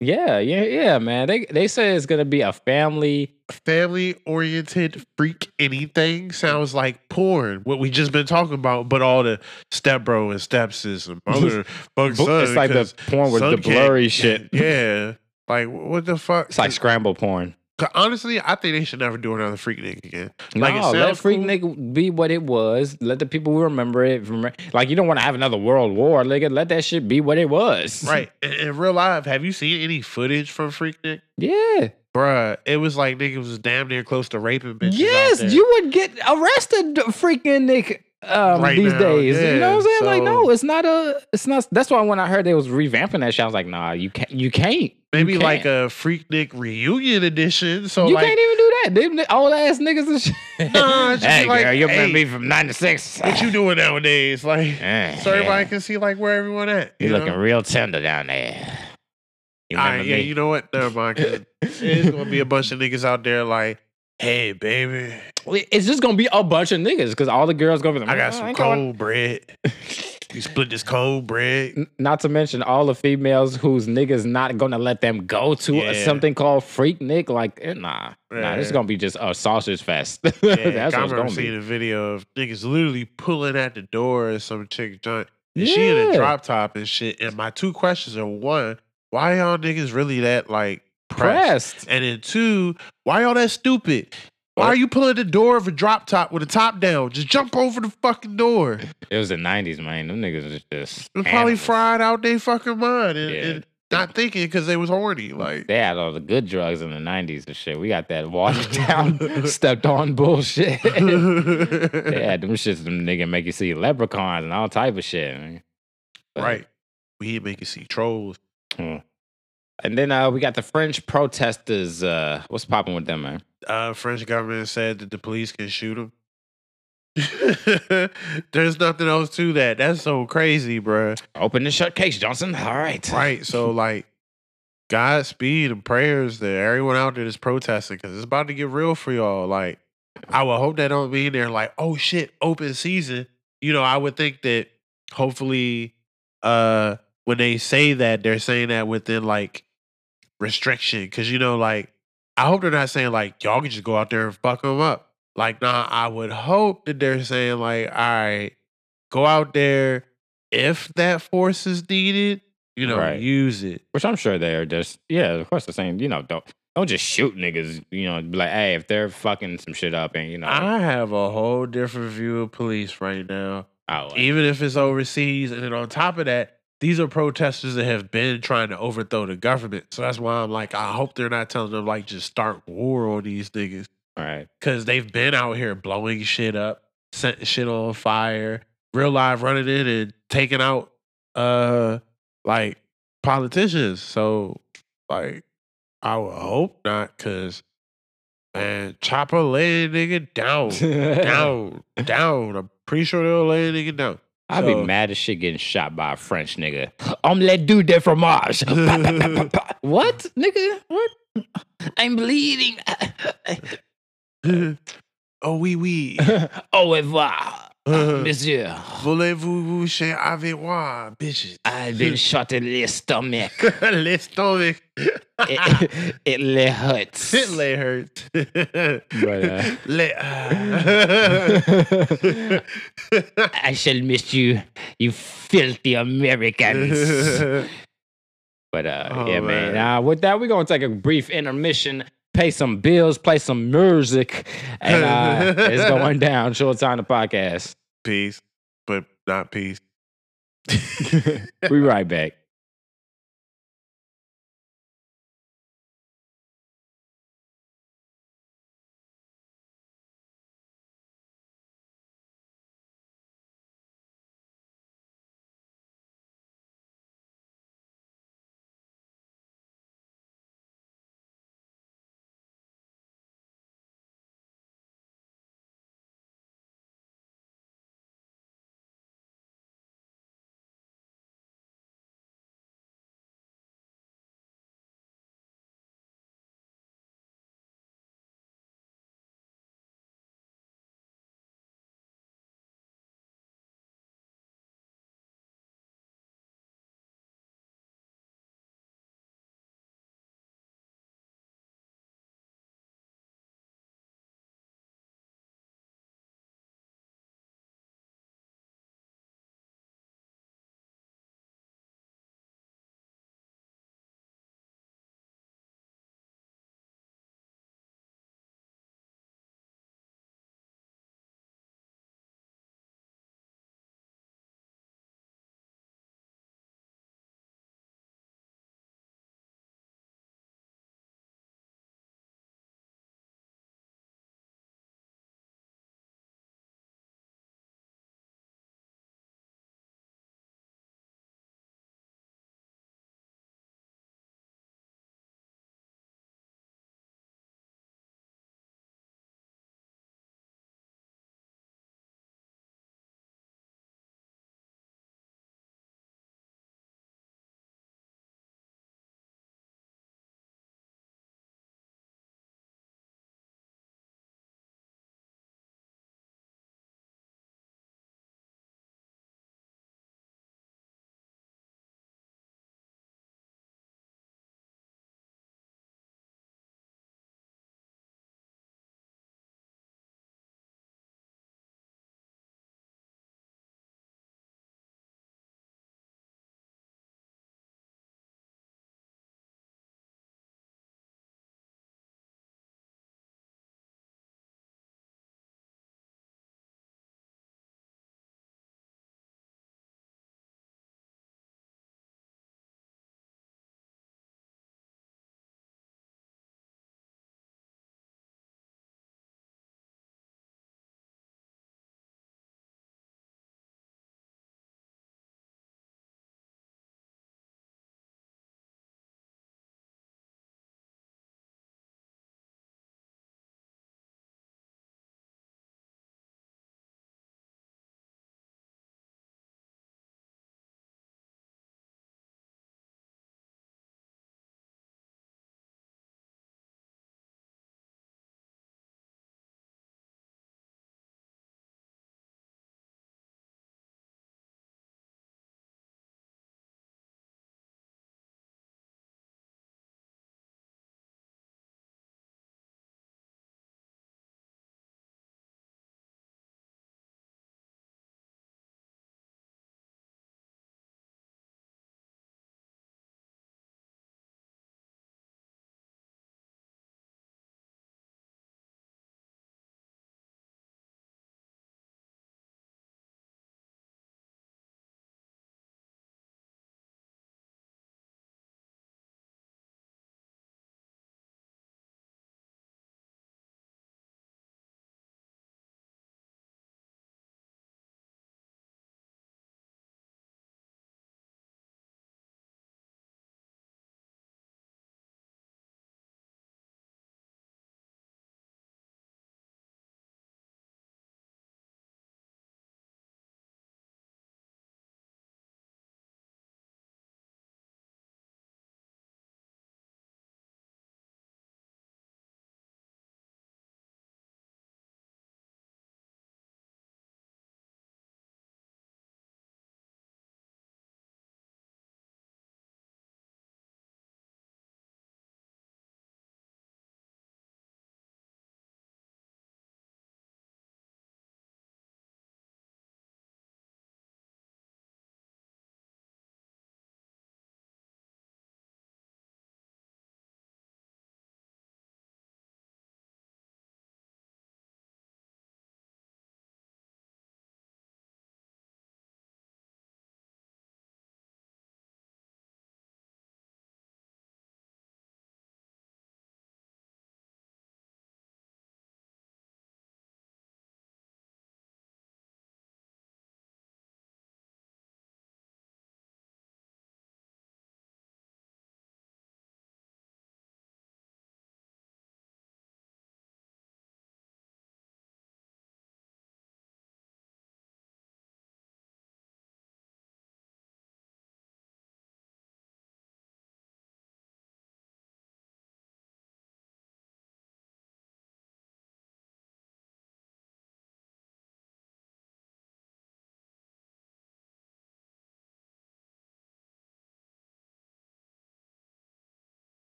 Yeah, yeah, yeah, man. They they say it's gonna be a family. family oriented freak anything sounds like porn. What we just been talking about, but all the stepbro and stepsis and mother fuck son. It's like the porn with the blurry shit. Yeah. Like what the fuck? It's like scramble porn. 'Cause honestly, I think they should never do another freak nigga again. Like no, let sounds Freak cool. Nick be what it was. Let the people remember it. Remember, like you don't want to have another world war. Nigga, let that shit be what it was. Right. In, in real life, have you seen any footage from Freaknik? Yeah. Bruh, it was like niggas was damn near close to raping bitches. out Yes, you would get arrested, freaking Nick. Um, Right these now, days, you know what I'm saying? yeah, like, no, it's not a, it's not. That's why when I heard they was revamping that shit, I was like, nah, you can't, you can't, Maybe like a Freaknik reunion edition. So you like can't even do that. Them old ass niggas and shit. Nah, it should hey, be like, girl, you remember hey, me from '96? what you doing nowadays? Like Eh, so everybody yeah. can see like where everyone at. You You looking know? real tender down there. You All right, yeah, you know what? Never mind. 'cause It's gonna be a bunch of niggas out there like, hey baby, It's just gonna be a bunch of niggas because all the girls go for them. I got "Oh, some ain't cold bread. You split this cold bread. Not to mention all the females whose niggas not gonna let them go to Yeah. something called Freaknik. Like, eh, nah, nah, this is gonna be just a sausage fest. Yeah, That's what I remember gonna seeing be. a video of niggas literally pulling at the door of some chick joint. And she in a drop top and shit. And my two questions are one, why y'all niggas really that like pressed? Pressed. And then two, why y'all that stupid? Why are you pulling the door of a drop top with a top down? Just jump over the fucking door. It was the '90s, man. Them niggas was just They're probably animals. fried out their fucking mind and, Yeah. and not thinking because they was horny. Like They had all the good drugs in the '90s and shit. We got that watered down, stepped on bullshit. they had them shits. Them nigga make you see leprechauns and all type of shit. But- right. We make you see trolls. Hmm. And then uh, we got the French protesters. Uh, what's popping with them, man? uh, French government said that the police can shoot them. There's nothing else to that. That's so crazy, bruh. Open and shut case, Johnson. All right. Right. So, like, Godspeed and prayers to everyone out there that's protesting because it's about to get real for y'all. Like, I would hope that don't mean they're like, oh shit, open season. You know, I would think that hopefully, uh, when they say that, they're saying that within like restriction. Cause, you know, like, I hope they're not saying like, y'all can just go out there and fuck them up. Like, nah, I would hope that they're saying like, all right, go out there. If that force is needed, you know, Right. use it. Which I'm sure they are just, yeah, of course they're saying, you know, don't don't just shoot niggas. You know, be like, hey, if they're fucking some shit up and, you know, I have a whole different view of police right now. oh, even if it's overseas. And then on top of that, these are protesters that have been trying to overthrow the government. So that's why I'm like, I hope they're not telling them like just start war on these niggas all right. because they've been out here blowing shit up, setting shit on fire, real life running in and taking out uh like politicians. So like I would hope not because man, chopper lay a nigga down, down, down. I'm pretty sure they'll lay a nigga down. I'd So- be mad as shit getting shot by a French nigga. Omelette du de fromage. What, nigga? What? I'm bleeding. oh oui oui. Au revoir, monsieur. Voulez-vous vous chez avec moi, bitches? I've been shot in the stomach. Let's stomach. it, it le hurts. It lay hurt. But, uh, Lay- I shall miss you, you filthy Americans. But uh, Oh, yeah, man. man. Uh, with that, we're gonna take a brief intermission, pay some bills, play some music, and uh, it's going down. Short time the podcast. Peace, but not peace. we right back.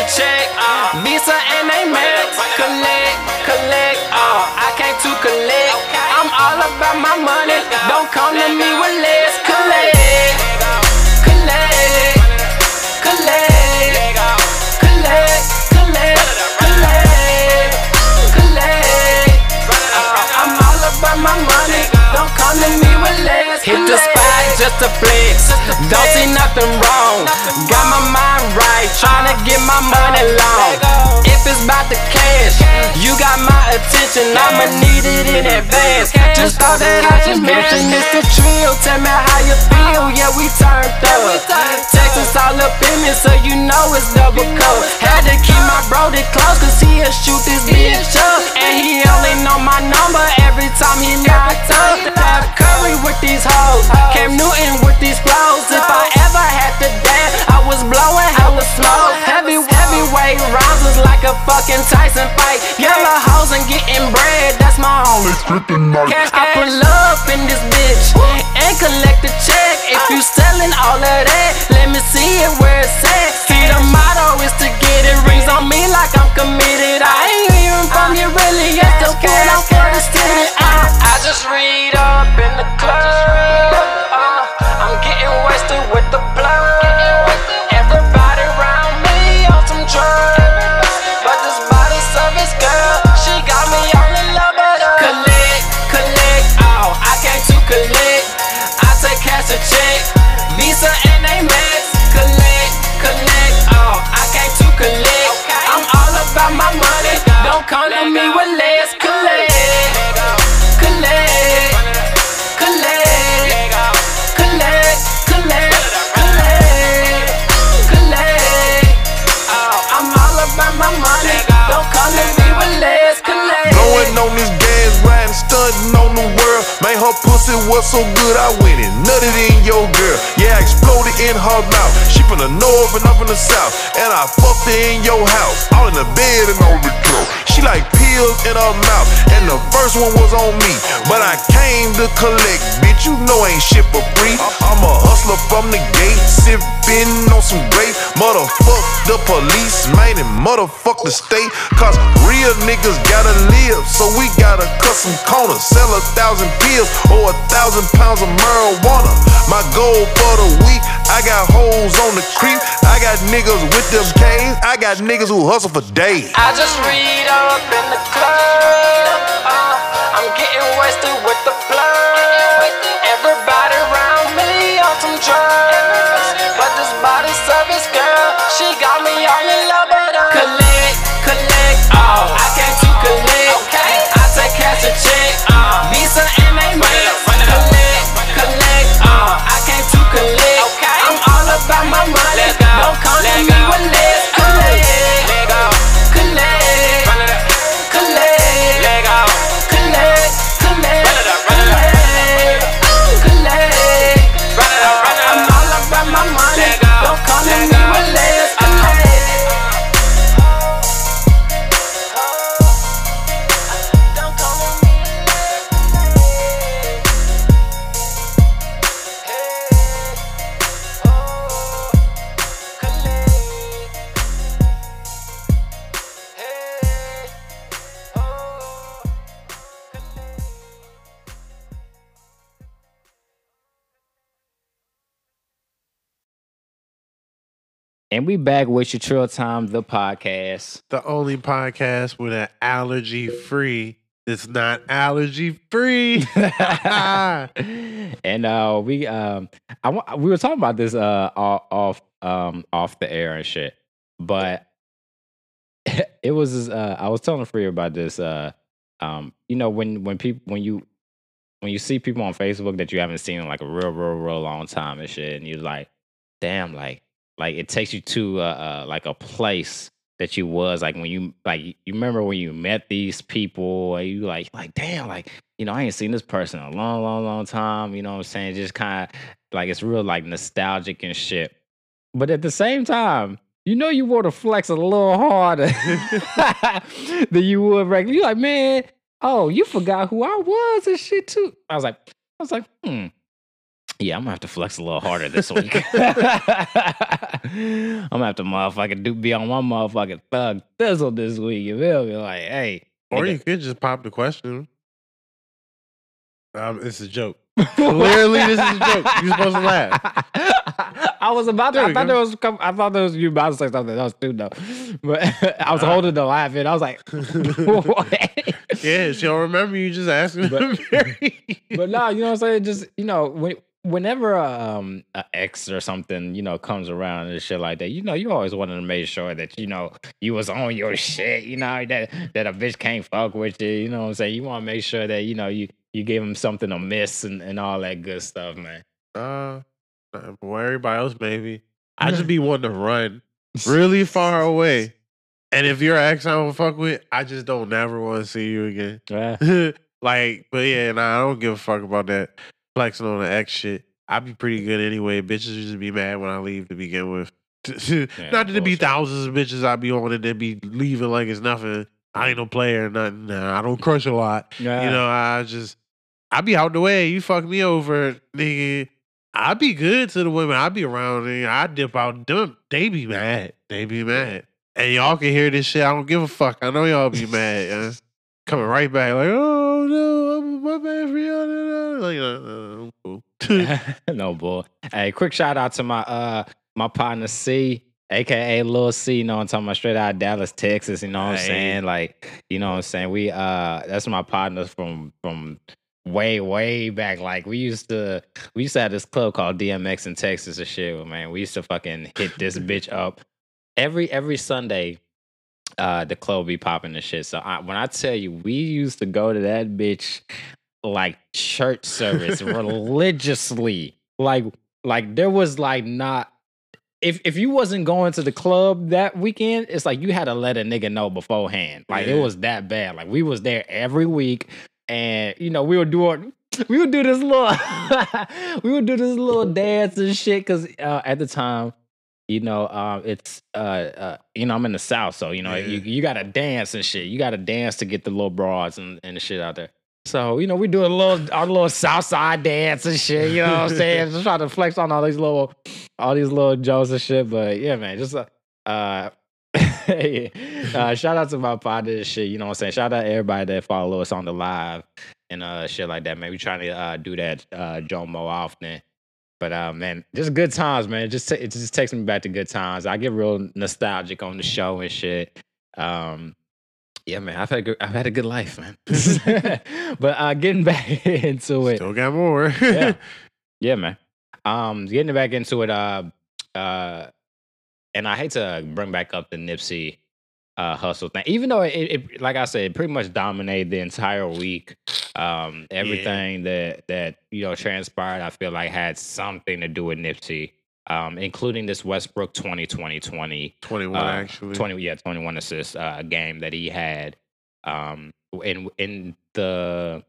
A check. Uh. Visa and Amex. Collect, collect. Oh, I came to collect. I'm all about my money. Don't come to me with less. Collect, collect, collect, collect, collect, collect, collect. I'm all about my money. Don't come to me with less. Hit the spot just to flex. Don't see nothing wrong. Got my mind right. Tryna get my money long. If it's about the cash, you got my attention. I'ma need it in advance. Just thought that I should mention it's the trill. Tell me how you feel. Yeah, we turned up. Texas all up in me, so you know it's double coat. Had to keep my brody close, cause he'll shoot this bitch up. And he only know my number every time he knocked up. Curry with these hoes, Cam Newton with these flows. If I ever had to dance, I was blowing hella smoke. Heavy, heavyweight rounds was like a fucking Tyson fight. Yellow hoes and getting bread, that's my only Cash, I pull up in this bitch and collect the check. If you selling all of that, so good, I went and nutted in your girl. Yeah, I exploded in her from the north and I'm from the south. And I fucked her in your house, all in the bed and on the floor. She like pills in her mouth, and the first one was on me. But I came to collect, bitch, you know ain't shit for free. I'm a hustler from the gate, sipping on some grape. Motherfuck the police, man, and motherfuck the state. Cause real niggas gotta live, so we gotta cut some corners. Sell a thousand pills or a thousand pounds of marijuana. My goal for the week, I got hoes on the creep. I got niggas with them K's. I got niggas who hustle for days. I just read up in the club. Uh, I'm getting wasted with the blood. Everybody around me on some drugs. But this body service girl, she got me all in love with her. And we back with your Trail Time, the podcast. The only podcast with an allergy free that's not allergy free. and uh we um I we were talking about this uh off um off the air and shit. But it was uh I was telling Free about this uh um you know when when people when you when you see people on Facebook that you haven't seen in like a real real real long time and shit and you're like damn like like it takes you to uh, uh like a place that you was like when you like you remember when you met these people and you like like damn like you know I ain't seen this person in a long long long time you know what I'm saying? Just kind of like it's real like nostalgic and shit. But at the same time you know you want to flex a little harder than you would regularly you like man oh you forgot who I was and shit too. I was like I was like hmm Yeah, I'm gonna have to flex a little harder this week. I'm gonna have to motherfucking do be on my motherfucking thug thizzle this week. You feel me? Like, hey, Or nigga. you could just pop the question. Um, it's a joke. Clearly, this is a joke. You're supposed to laugh. I was about to. There I thought go. there was. I thought there was you about to say something else too, though. But I was holding the laugh in. I was like, what? Yeah, she don't remember you just asking. But- very- but no, you know what I'm saying? Just you know, when, whenever um an ex or something, you know, comes around and shit like that, you know, you always wanted to make sure that you know you was on your shit. You know that that a bitch can't fuck with you. You know what I'm saying? You want to make sure that you know you you give him something to miss and, and all that good stuff, man. uh, for everybody else, maybe I just be wanting to run really far away. And if you're an ex I don't fuck with, I just don't never want to see you again. Yeah. like, but yeah, nah, I don't give a fuck about that flexing on the X shit. I be pretty good anyway. Bitches just be mad when I leave to begin with. Not that there be thousands of bitches I be on and they be leaving like it's nothing. I ain't no player, or nothing. Nah, I don't crush a lot. Yeah. You know, I just I be out the way. You fuck me over, nigga. I be good to the women I be around. Nigga. I dip out. Them, they be mad. They be mad. And y'all can hear this shit. I don't give a fuck. I know y'all be mad. yeah. Coming right back like, oh no, I'm my bad for no, no." Like, uh, uh, cool. no boy. Hey, quick shout out to my uh my partner C, aka Lil C, you know I'm talking about straight out of Dallas, Texas, you know what I'm saying? Like, you know what I'm saying? We uh that's my partner from from way, way back. Like we used to we used to have this club called DMX in Texas and shit, man. We used to fucking hit this bitch up every every Sunday. Uh, the club be popping the shit. So I, when I tell you, we used to go to that bitch like church service religiously. Like, like there was like not if if you wasn't going to the club that weekend, it's like you had to let a nigga know beforehand. Like it was that bad. Like we was there every week, and you know we were doing. We would do this little, we would do this little dance and shit. Cause uh, at the time, you know, um, it's uh, uh, you know, I'm in the south, so you know, you Yeah. you gotta dance and shit. You gotta dance to get the little broads and, and the shit out there. So you know, we do a little our little south side dance and shit. You know what I'm saying? Just trying to flex on all these little, all these little jokes and shit. But yeah, man, just uh, uh, uh shout out to my partner and shit. You know what I'm saying? Shout out to everybody that follow us on the live and uh shit like that, man. We trying to uh do that uh Joe more often. But uh man, just good times, man. It just it just takes me back to good times. I get real nostalgic on the show and shit. Um yeah, man, I've had a good, I've had a good life, man. but uh getting back into it. Still got more. Yeah. Yeah, man. Um, getting back into it, uh, uh, and I hate to bring back up the Nipsey uh Hussle thing, even though it, it like I said, it pretty much dominated the entire week. Um, everything that that you know transpired, I feel like had something to do with Nipsey. Um, including this Westbrook 2020 20 21 uh, actually. 20 yeah 21 assists uh, game that he had um in in the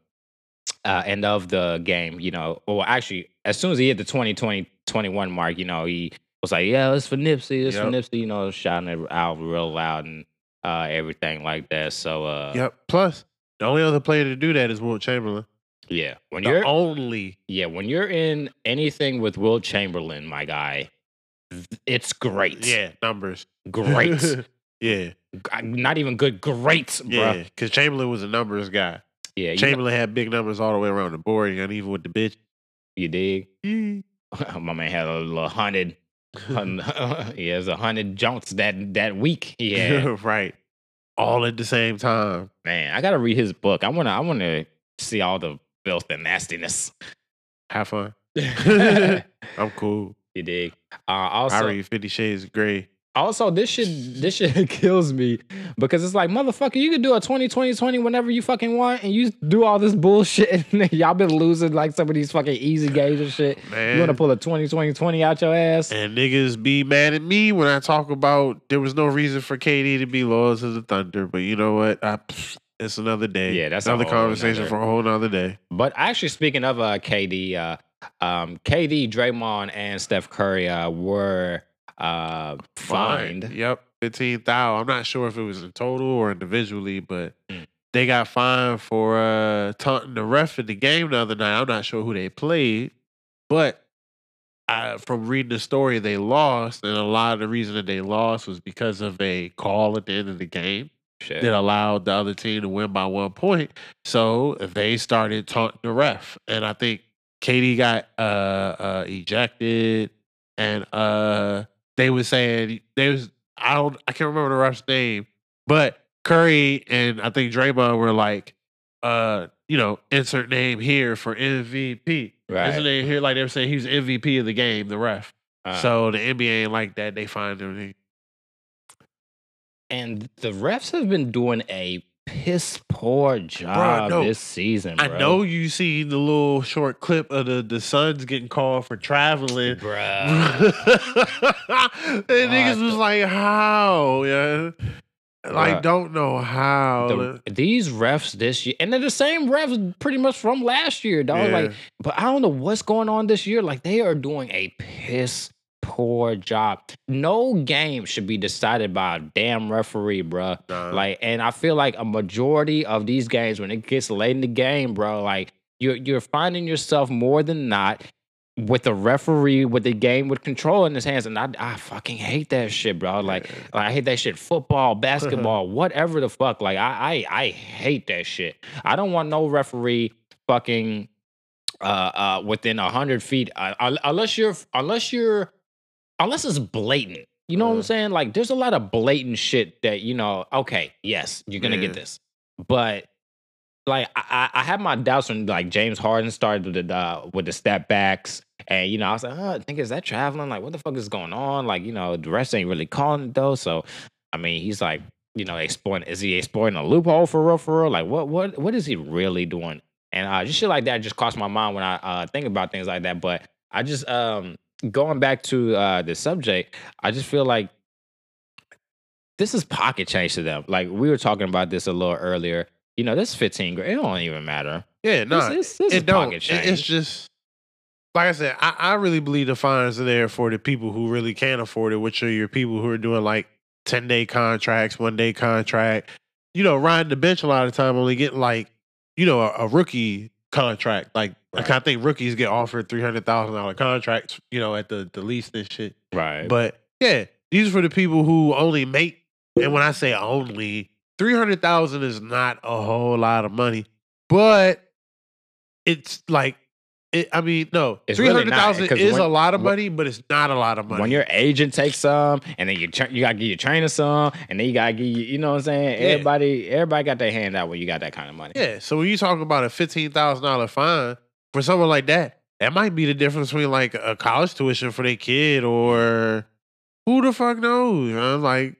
uh end of the game you know well actually as soon as he hit the 2020 21 mark you know he was like yeah it's for Nipsey it's for Nipsey you know shouting it out real loud and uh everything like that so uh Yep. Plus, the only other player to do that is Wilt Chamberlain. yeah when The you're only. yeah when you're in anything with Wilt Chamberlain my guy it's great Yeah, numbers. great yeah, not even good great bro yeah. Because Chamberlain was a numbers guy. yeah you, know- Chamberlain had big numbers all the way around the board, and even with the bitch. you dig my man had a little hundred, hun- he has a hundred junks that that week. Yeah, right. All at the same time. man, I gotta read his book. I wanna, I wanna see all the filth and nastiness. Have fun. I'm cool. You dig? Uh, I also, read Fifty Shades of Grey. Also, this shit, this shit kills me because it's like, motherfucker, you can do a 20 20 20 whenever you fucking want, and you do all this bullshit. And y'all been losing like some of these fucking easy games and shit. Man. You wanna pull a 20 20 20 out your ass? And niggas be mad at me when I talk about there was no reason for KD to be loyal to the Thunder. But you know what? I, it's another day. Yeah, that's another conversation nother- for a whole nother day. But actually, speaking of uh, KD, uh, um, KD, Draymond, and Steph Curry uh, were uh, fined. Yep, fifteen thousand. I'm not sure if it was in total or individually, but Mm. they got fined for uh taunting the ref in the game the other night. I'm not sure who they played, but uh, from reading the story, they lost, and a lot of the reason that they lost was because of a call at the end of the game Shit. that allowed the other team to win by one point. So they started taunting the ref, and I think KD got uh, uh, ejected, and uh, they was saying they was I don't I can't remember the ref's name, but Curry and I think Draymond were like, uh, you know, insert name here for MVP. Right. Isn't it here like they were saying he was MVP of the game, the ref. Uh, so the NBA ain't like that. They find him. and the refs have been doing a piss poor job no. this season. Bro. I know you seen the little short clip of the the Suns getting called for traveling. bruh. and niggas was like, how? Yeah. Like, Bruh. don't know how. The- these refs this year, and they're the same refs pretty much from last year, dog. Yeah. Like, but I don't know what's going on this year. Like, they are doing a piss poor job. No game should be decided by a damn referee. Nah. Like, and I feel like a majority of these games, when it gets late in the game, bro, like you're you're finding yourself more than not with the referee with the game with control in his hands, and I, I fucking hate that shit, bro. Like, like I hate that shit. Football, basketball, whatever the fuck. Like I, I I hate that shit. I don't want no referee fucking uh uh within a hundred feet uh, unless you're unless you're unless it's blatant. You know what I'm Uh. saying? Like there's a lot of blatant shit that you know. Okay, yes, you're gonna get this, but like I, I have my doubts when like James Harden started with the uh, with the step backs, and you know I was like, oh, I think is that traveling? Like what the fuck is going on? Like you know the rest ain't really calling it though. So I mean he's like you know exploiting. Is he exploiting a loophole for real? For real? Like what what what is he really doing? And uh, just shit like that just crossed my mind when I uh, think about things like that. But I just um going back to uh, the subject, I just feel like this is pocket change to them. Like we were talking about this a little earlier. You know, this 15 grand, it don't even matter. yeah, no. This, this, this is it don't. pocket It- change. It's just like I said. I, I really believe the fines are there for the people who really can't afford it, which are your people who are doing like ten day contracts, one day contract. You know, riding the bench a lot of time, only getting like you know a, a rookie contract. Like, like I think rookies get offered three hundred thousand dollar contracts. You know, at the the least and shit. right. But yeah, these are for the people who only make, and when I say only, three hundred thousand is not a whole lot of money, but it's like, it, I mean, no, three really hundred thousand 'cause is when- a lot of money, but it's not a lot of money. when your agent takes some, and then you tra- you gotta give your trainer some, and then you gotta give you, you know what I'm saying? Yeah. Everybody, everybody got their hand out when you got that kind of money. yeah, so when you talk about a fifteen thousand dollar fine for someone like that, that might be the difference between like a college tuition for their kid or who the fuck knows? Man? Like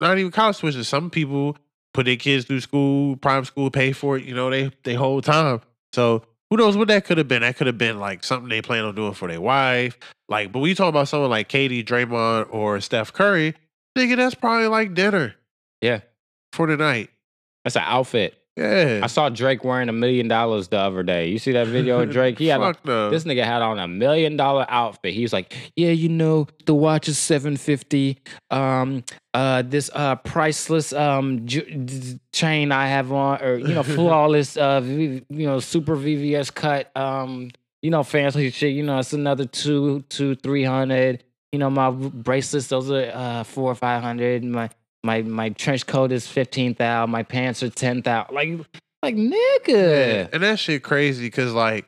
not even college tuition. Some people put their kids through school, private school, pay for it. You know, they they whole time. So who knows what that could have been? That could have been like something they plan on doing for their wife. Like, but we talk about someone like KD, Draymond, or Steph Curry. Nigga, that's probably like dinner Yeah. for the night. That's an outfit. Yeah. I saw Drake wearing a million dollars the other day. You see that video of Drake? He had a, no. this nigga had on a million dollar outfit. He was like, "Yeah, you know, the watch is seven fifty. Um, uh, this uh priceless um ju- chain I have on, or you know, flawless uh, v- you know, super VVS cut. Um, you know, fancy shit. You know, it's another two, two, three hundred. You know, my bracelets those are uh four or five hundred. My my my trench coat is fifteen thousand. My pants are ten thousand. Like, like nigga. Yeah, and that shit crazy because like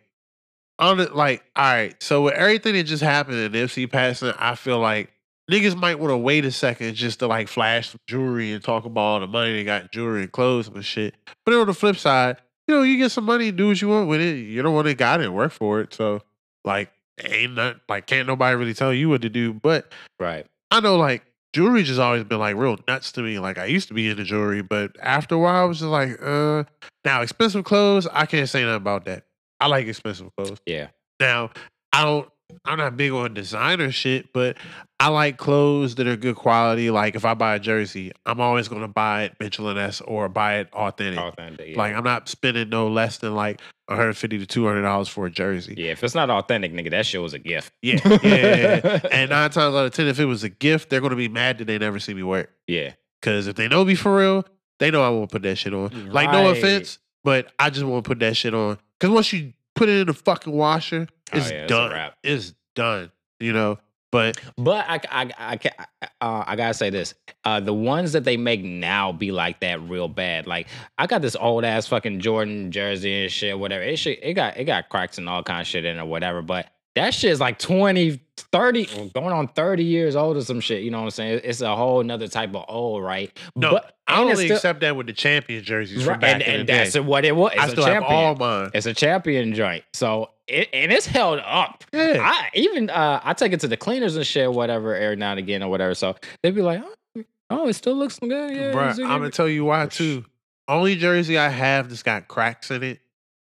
on it, like all right. So with everything that just happened in Nipsey passing, I feel like niggas might want to wait a second just to like flash some jewelry and talk about all the money they got jewelry and clothes and shit. But then on the flip side, you know, you get some money, do what you want with it. You don't want to got it and work for it. So like, ain't not like can't nobody really tell you what to do. But Right. I know like jewelry just always been like real nuts to me. Like I used to be into jewelry, but after a while I was just like, uh now expensive clothes, I can't say nothing about that. I like expensive clothes. Yeah. Now, I don't I'm not big on designer shit, but I like clothes that are good quality. Like if I buy a jersey, I'm always gonna buy it Mitchell and Ness or buy it authentic. Authentic. Yeah. Like I'm not spending no less than like 150 to 200 dollars for a jersey. yeah, if it's not authentic, nigga, that shit was a gift. Yeah, yeah, yeah, yeah. and nine times out of ten, if it was a gift, they're gonna be mad that they never see me wear it. Yeah. Because if they know me for real, they know I won't put that shit on. Like, no offense, but I just won't put that shit on. Because once you put it in a fucking washer. Oh, It's yeah, done. wrap. It's done. You know. But But I, I, I, can uh, I gotta say this: uh, the ones that they make now be like that real bad. Like I got this old ass fucking Jordan jersey and shit, whatever. It shit, it got it got cracks and all kind of shit in it or whatever. But that shit is like 20, 30, going on 30 years old or some shit. You know what I'm saying? It's a whole another type of old, right? no, but, I only still- accept that with the champion jerseys right, from back and, in and day. that's what it was. It's I a still have champion. all mine. It's a champion joint. So it and it's held up. Yeah. I even uh I take it to the cleaners and shit, whatever, every now and again or whatever. So they'd be like, Oh, oh it still looks good. Yeah. Bruh, I'm gonna tell you why too. Only jersey I have that's got cracks in it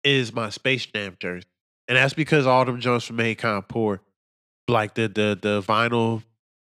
is my Space Jam jersey, and that's because all them joints were made kind of poor, like the the the vinyl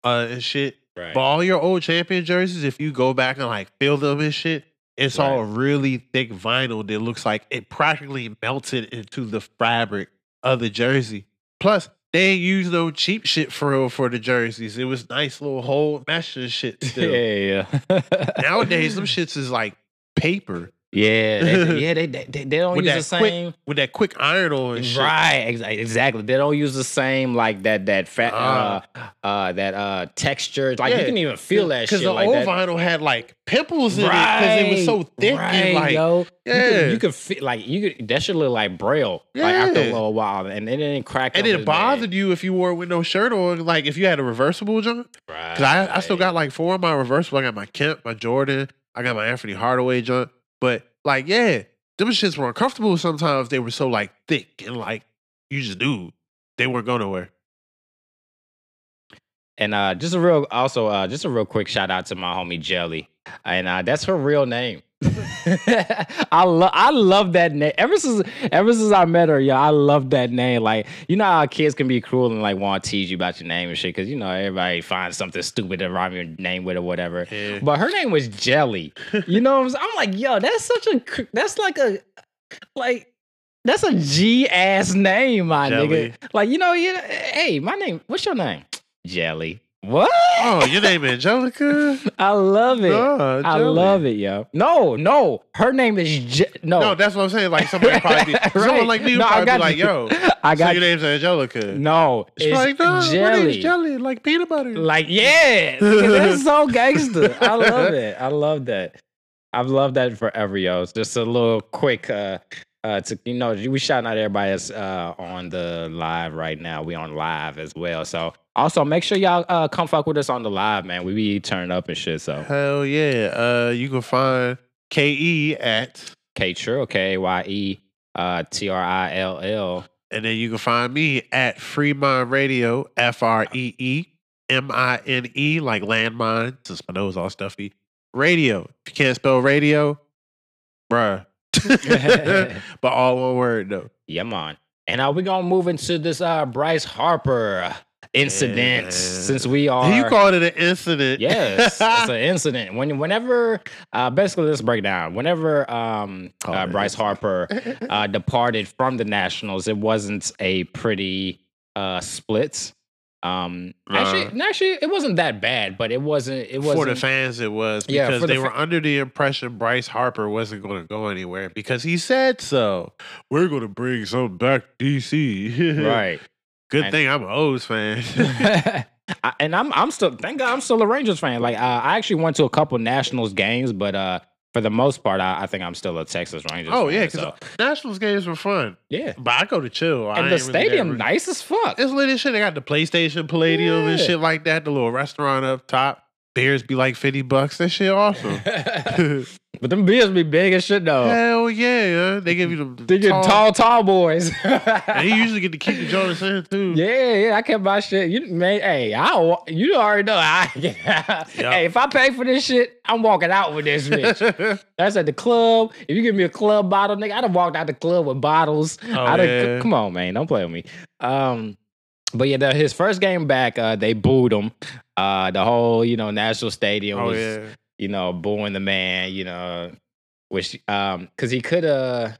uh and shit. Right. But all your old champion jerseys, if you go back and like feel them and shit, it's all really thick vinyl that looks like it practically melted into the fabric of the jersey. Plus, they ain't use no cheap shit for real for the jerseys. It was nice little whole mesh and shit still. yeah, yeah. Nowadays, them shits is like paper yeah, they, yeah, they, they they don't with use the same. quick with that quick iron on. Right, ex- exactly. They don't use the same like that that fat Ah. uh uh that uh texture. Like you Yeah, can even feel that Because the like old that. vinyl had like pimples in it because it was so thick right, and like yo. You yeah. could, you could feel like you could that should look like braille like after a little while, and then it didn't crack. and it bothered you if you wore it with no shirt on. Like if you had a reversible jump. bad. Because I, I still got like four of my reversible. I got my Kemp, my Jordan, I got my Anfernee Hardaway jump. But like, yeah, them shits were uncomfortable sometimes. They were so like thick and like you just knew they weren't going nowhere. And uh, just a real, also, uh, just a real quick shout out to my homie Jelly, and uh, that's her real name. I love, I love that name. Ever since, ever since I met her, yeah, I love that name. Like, you know how kids can be cruel and like want to tease you about your name and shit, because you know everybody finds something stupid to rhyme your name with or whatever. Yeah. But her name was Jelly. You know what I'm saying? I'm like, yo, that's such a, that's like a, like. That's a G ass name, my Jelly. nigga. Like, you know, you, hey, my name, what's your name? Jelly. What? Oh, your name Angelica? I love it. Nah, I love it, yo. No, no. Her name is Je- no. No, that's what I'm saying. Like somebody probably be, someone like me would No, probably be like, yo, I so got your name's Angelica. no. She's It's like, no, my jelly. name's Jelly, like peanut butter. Like, yeah, that's so gangster. I love it. I love that. I've loved that forever, yo. It's just a little quick, uh, uh, to you know, we shouting out everybody that's uh on the live right now. We on live as well. So also make sure y'all uh come fuck with us on the live, man. We be turning up and shit. So Hell yeah. Uh, you can find KE at, K Trill, K A Y E uh T R I L L. and then you can find me at Freemine Radio, F R E E M I N E, like landmine, since my nose all stuffy. Radio. If you can't spell radio, bruh. but all one word though. Yeah, man. And uh, we're gonna move into this uh Bryce Harper incident Yeah. since we are You called it an incident. Yes, it's an incident. When whenever uh basically let's break down. Whenever um uh, Bryce. Harper uh departed from the Nationals, it wasn't a pretty uh split. Um actually actually it wasn't that bad, but it wasn't it wasn't for the fans, it was Yeah, because the they were fa- under the impression Bryce Harper wasn't going to go anywhere because he said so. We're going to bring some back DC. right. Good And- thing I'm an O's fan. I- and I'm I'm still thank God I'm still a Rangers fan. Like uh, I actually went to a couple Nationals games, but uh for the most part I, I think I'm still a Texas Rangers. oh fan, yeah, because so, Nationals games were fun, yeah. but I go to chill. I And the ain't really stadium nice as fuck. It's lit as shit. They got the PlayStation Palladium and shit like that. The little restaurant up top. Beers be like fifty bucks. That shit awesome. but them beers be big as shit though. Hell yeah, they give you the They get tall, tall boys. And you usually get to keep the Jonas in too. yeah, yeah, I kept my shit. You man, hey, I don't- you already know. I, Hey, if I pay for this shit, I'm walking out with this bitch. That's at the club. If you give me a club bottle, nigga, I'd have walked out the club with bottles. Oh, I'd have- Come on, man, don't play with me. Um, but yeah, the, his first game back, uh, they booed him. Uh, the whole, you know, National Stadium Oh was, yeah. you know, booing the man. You know, which um, because he could have.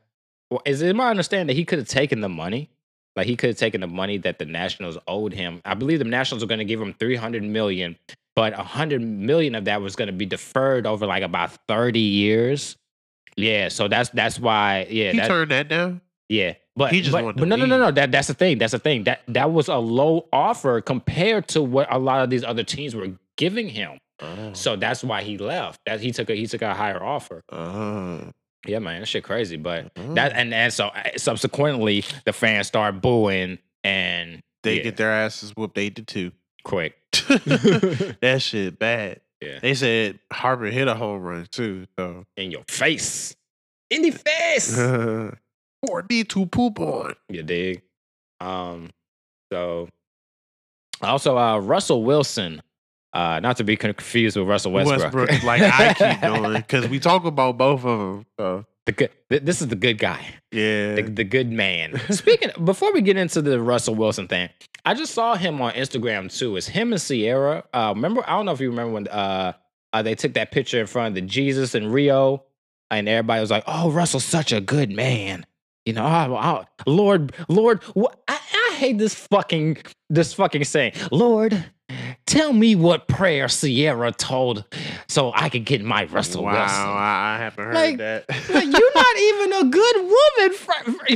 Well, is it my understanding that he could have taken the money? Like he could have taken the money that the Nationals owed him. I believe the Nationals were going to give him three hundred million, but a hundred million of that was going to be deferred over like about thirty years. Yeah, so that's that's why. Yeah, He that, turned that down. Yeah, but He just but, but no, no, no, no. That that's the thing. That's the thing. That that was a low offer compared to what a lot of these other teams were giving him. Oh. So that's why he left. That he took a he took a higher offer. Uh, Yeah, man, that shit crazy. But uh. that and and so uh, subsequently the fans start booing and they yeah, get their asses whooped eight to two. quick. that shit bad. Yeah. They said Harper hit a home run too. So in your face, in the face. or need to poop on. You dig? Um, so also uh Russell Wilson, uh, not to be confused with Russell Westbrook. Westbrook, like I keep doing, because we talk about both of them. So the good, th- this is the good guy, yeah, the, the good man. Speaking, before we get into the Russell Wilson thing, I just saw him on Instagram too. It's him and Ciara. Uh, remember? I don't know if you remember when uh, uh they took that picture in front of the Jesus in Rio, and everybody was like, "Oh, Russell's such a good man." You know, oh, oh, Lord, Lord, wh- I, I hate this fucking this fucking saying, Lord, tell me what prayer Ciara told so I could get my Russell wow, Wilson. I, I haven't heard Like, that. Like, you're not even a good woman.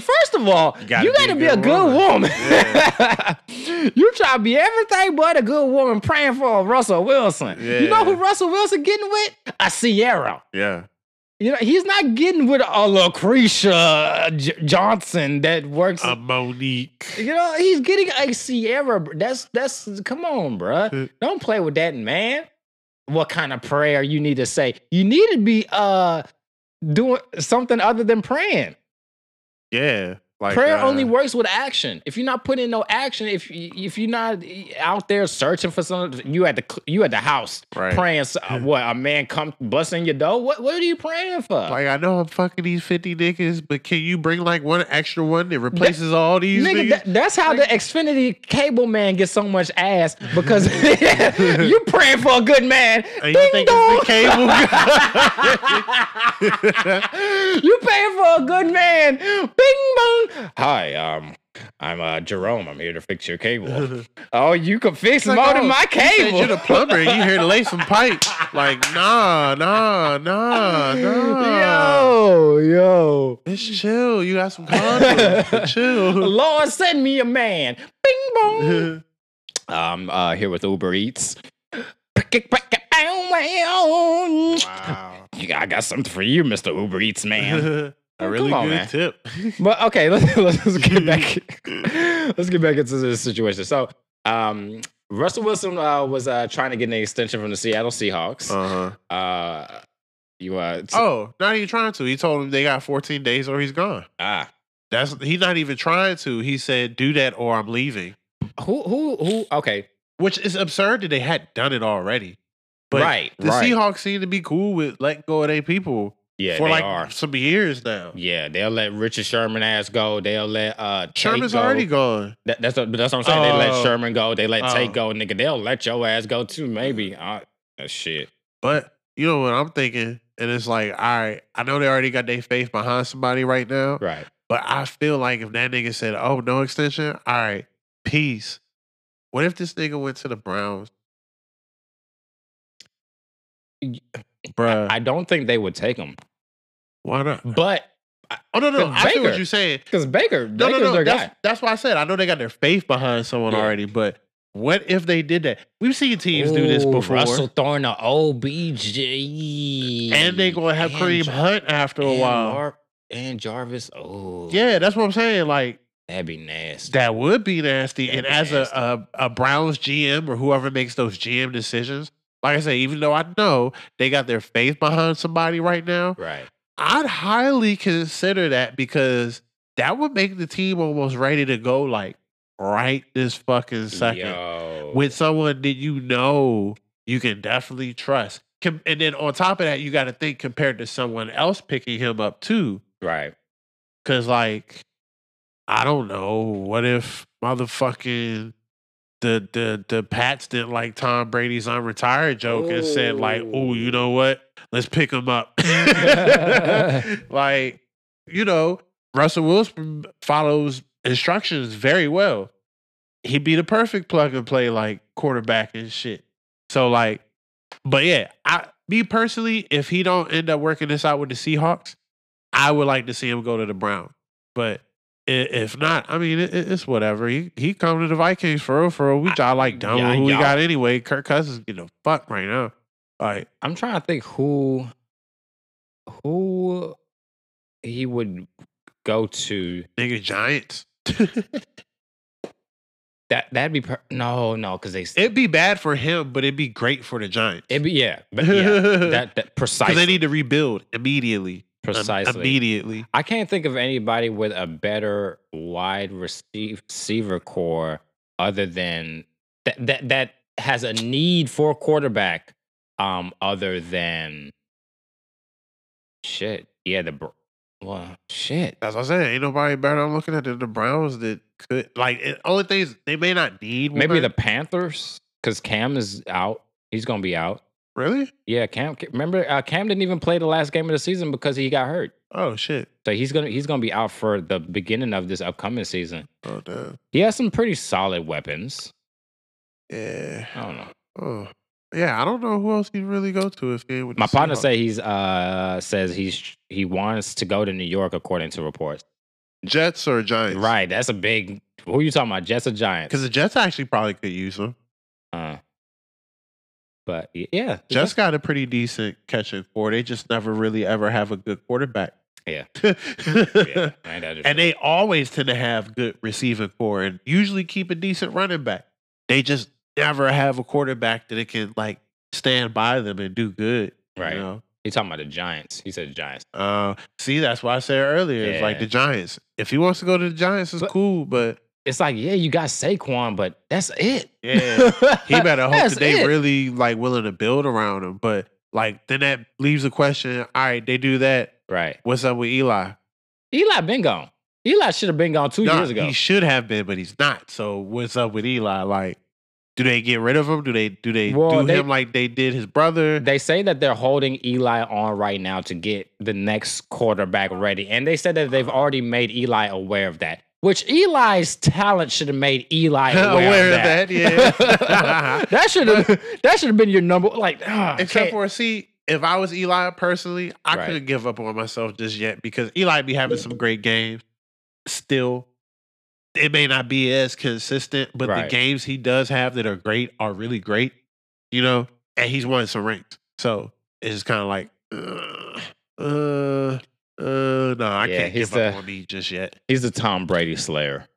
First of all, you gotta gotta, be a good woman. woman. you try to be everything but a good woman praying for a Russell Wilson. You know who Russell Wilson getting with? A Ciara. yeah, You know, he's not getting with a Lucretia J- Johnson that works. a Monique. you know, he's getting a Ciara. That's that's come on, bruh. Don't play with that, man. What kind of prayer you need to say? You need to be uh doing something other than praying. Yeah, like prayer uh, only works with action. If you're not putting in no action, if if you're not out there searching for something, you at the you at the house Right. praying. uh, what a man come busting your door? What what are you praying for? Like I know I'm fucking these fifty niggas, but can you bring like one extra one that replaces all these Nigga, niggas? that- that's how the Xfinity cable man gets so much ass because you praying for a good man. And you think dong. it's the cable guy? you paying for a good man. Bing bong. Hi, um, I'm uh Jerome. I'm here to fix your cable. oh, you can fix Like, more oh, than my cable. You're the plumber. You here to lay some pipe? Like nah, nah, nah, nah. yo, yo. It's chill. You got some condoms. chill. Lord, send me a man. Bing bong. I'm uh, here with Uber Eats. wow. I got something for you, Mr. Uber Eats man. A really Come on, good man. tip. but okay, let's, let's get back. let's get back into this situation. So, um, Russell Wilson uh, was uh, trying to get an extension from the Seattle Seahawks. Uh-huh. Uh, you uh, t- Oh, not even trying to. He told him they got 14 days or he's gone. ah, That's he's not even trying to. He said, "Do that or I'm leaving," who who who? Okay, which is absurd that they had done it already. But Right, the right. Seahawks seem to be cool with letting go of their people yeah, for they like are. some years now. Yeah, they'll let Richard Sherman ass go. They'll let uh Tate Sherman's go. already gone. That, that's what, that's what I'm saying. They let Oh. Sherman go. They let Tate Oh. go. Nigga, they'll let your ass go too. Maybe. Uh, uh, shit. But you know what I'm thinking, and it's like, all right, I know they already got their faith behind somebody right now, Right. but I feel like if that nigga said, "Oh, no extension," all right, peace. What if this nigga went to the Browns, bruh? I don't think they would take him, why not? but Oh no, no, I see what you're saying. because Baker, No, Baker's no, That's, guy. that's why I said I know they got their faith behind someone Yeah. already, but what if they did that? We've seen teams do this Ooh, before. Russell throwing the OBJ, and they gonna have And Kareem Jar- Hunt after a while. Mar- and Jarvis. Oh, yeah, that's what I'm saying. Like that'd be nasty. that would be nasty. That'd and be as nasty. a, a a Browns GM or whoever makes those GM decisions, like I say, even though I know they got their faith behind somebody right now, right. I'd highly consider that because that would make the team almost ready to go like right this fucking second Yo. with someone that you know you can definitely trust. Com- And then on top of that, you got to think compared to someone else picking him up too. right. Cause like, I don't know, what if motherfucking the the the Pats didn't like Tom Brady's unretired joke and said like, oh, you know oh. what? Let's pick him up. like, you know, Russell Wilson follows instructions very well. He'd be the perfect plug and play like quarterback and shit. So like, but yeah, I me personally, if he don't end up working this out with the Seahawks, I would like to see him go to the Browns. But if not, I mean, it, it- it's whatever. He he come to the Vikings for real, for real. We all like done yeah, who we got anyway. Kirk Cousins getting a fuck right now. Like I'm trying to think who who he would go to. nigga Giants. That that'd be per- no no because they It'd be bad for him, but it'd be great for the Giants. it'd be yeah but yeah that that Because precisely they need to rebuild immediately. Um, precisely. Immediately. I can't think of anybody with a better wide receive- receiver core other than that that that has a need for a quarterback. Um, other than shit, yeah, the well, shit. That's what I'm saying. Ain't nobody better. I'm looking at the, the Browns that could like. It, only things they may not need. Maybe the Panthers because Cam is out. He's gonna be out. Really. Yeah, Cam. Remember, uh, Cam didn't even play the last game of the season because he got hurt. Oh shit. So he's gonna he's gonna be out for the beginning of this upcoming season. Oh damn. He has some pretty solid weapons. Yeah. I don't know. Oh. Yeah, I don't know who else he'd really go to if he with My partner Seahawks. say he's uh says he's he wants to go to New York according to reports. Jets or Giants. Right, that's a big. Who are you talking about? Jets or Giants? Because the Jets actually probably could use him. Uh, but yeah, just got a pretty decent catching core. They just never really ever have a good quarterback. Yeah. yeah. yeah, man, that is and they always tend to have good receiving core and usually keep a decent running back. They just never have a quarterback that it can like stand by them and do good. you Right. know? He talking about the Giants. He said Giants. Uh, see, that's why I said earlier. It's like the Giants. If he wants to go to the Giants, it's But- cool. But It's like yeah, you got Saquon, but that's it. yeah, he better hope that they it. really like willing to build around him. But like then that leaves a question. All right, they do that. right. What's up with Eli? Eli been gone. Eli should have been gone two years ago. He should have been, but he's not. So what's up with Eli? Like, do they get rid of him? Do they do they Well, do they- him like they did his brother? They say that they're holding Eli on right now to get the next quarterback ready. And they said that they've already made Eli aware of that. Which Eli's talent should have made Eli aware, Aware of of that. that, yeah. that should have that should have been your number like Except for see, if I was Eli personally, I Right. couldn't give up on myself just yet because Eli be having some great games. Still, it may not be as consistent, but the games he does have that are great are really great. You know, and he's won some rings, so it's just kind of like, uh, uh, uh, no, I Yeah, can't give up the- on me just yet. he's the Tom Brady slayer.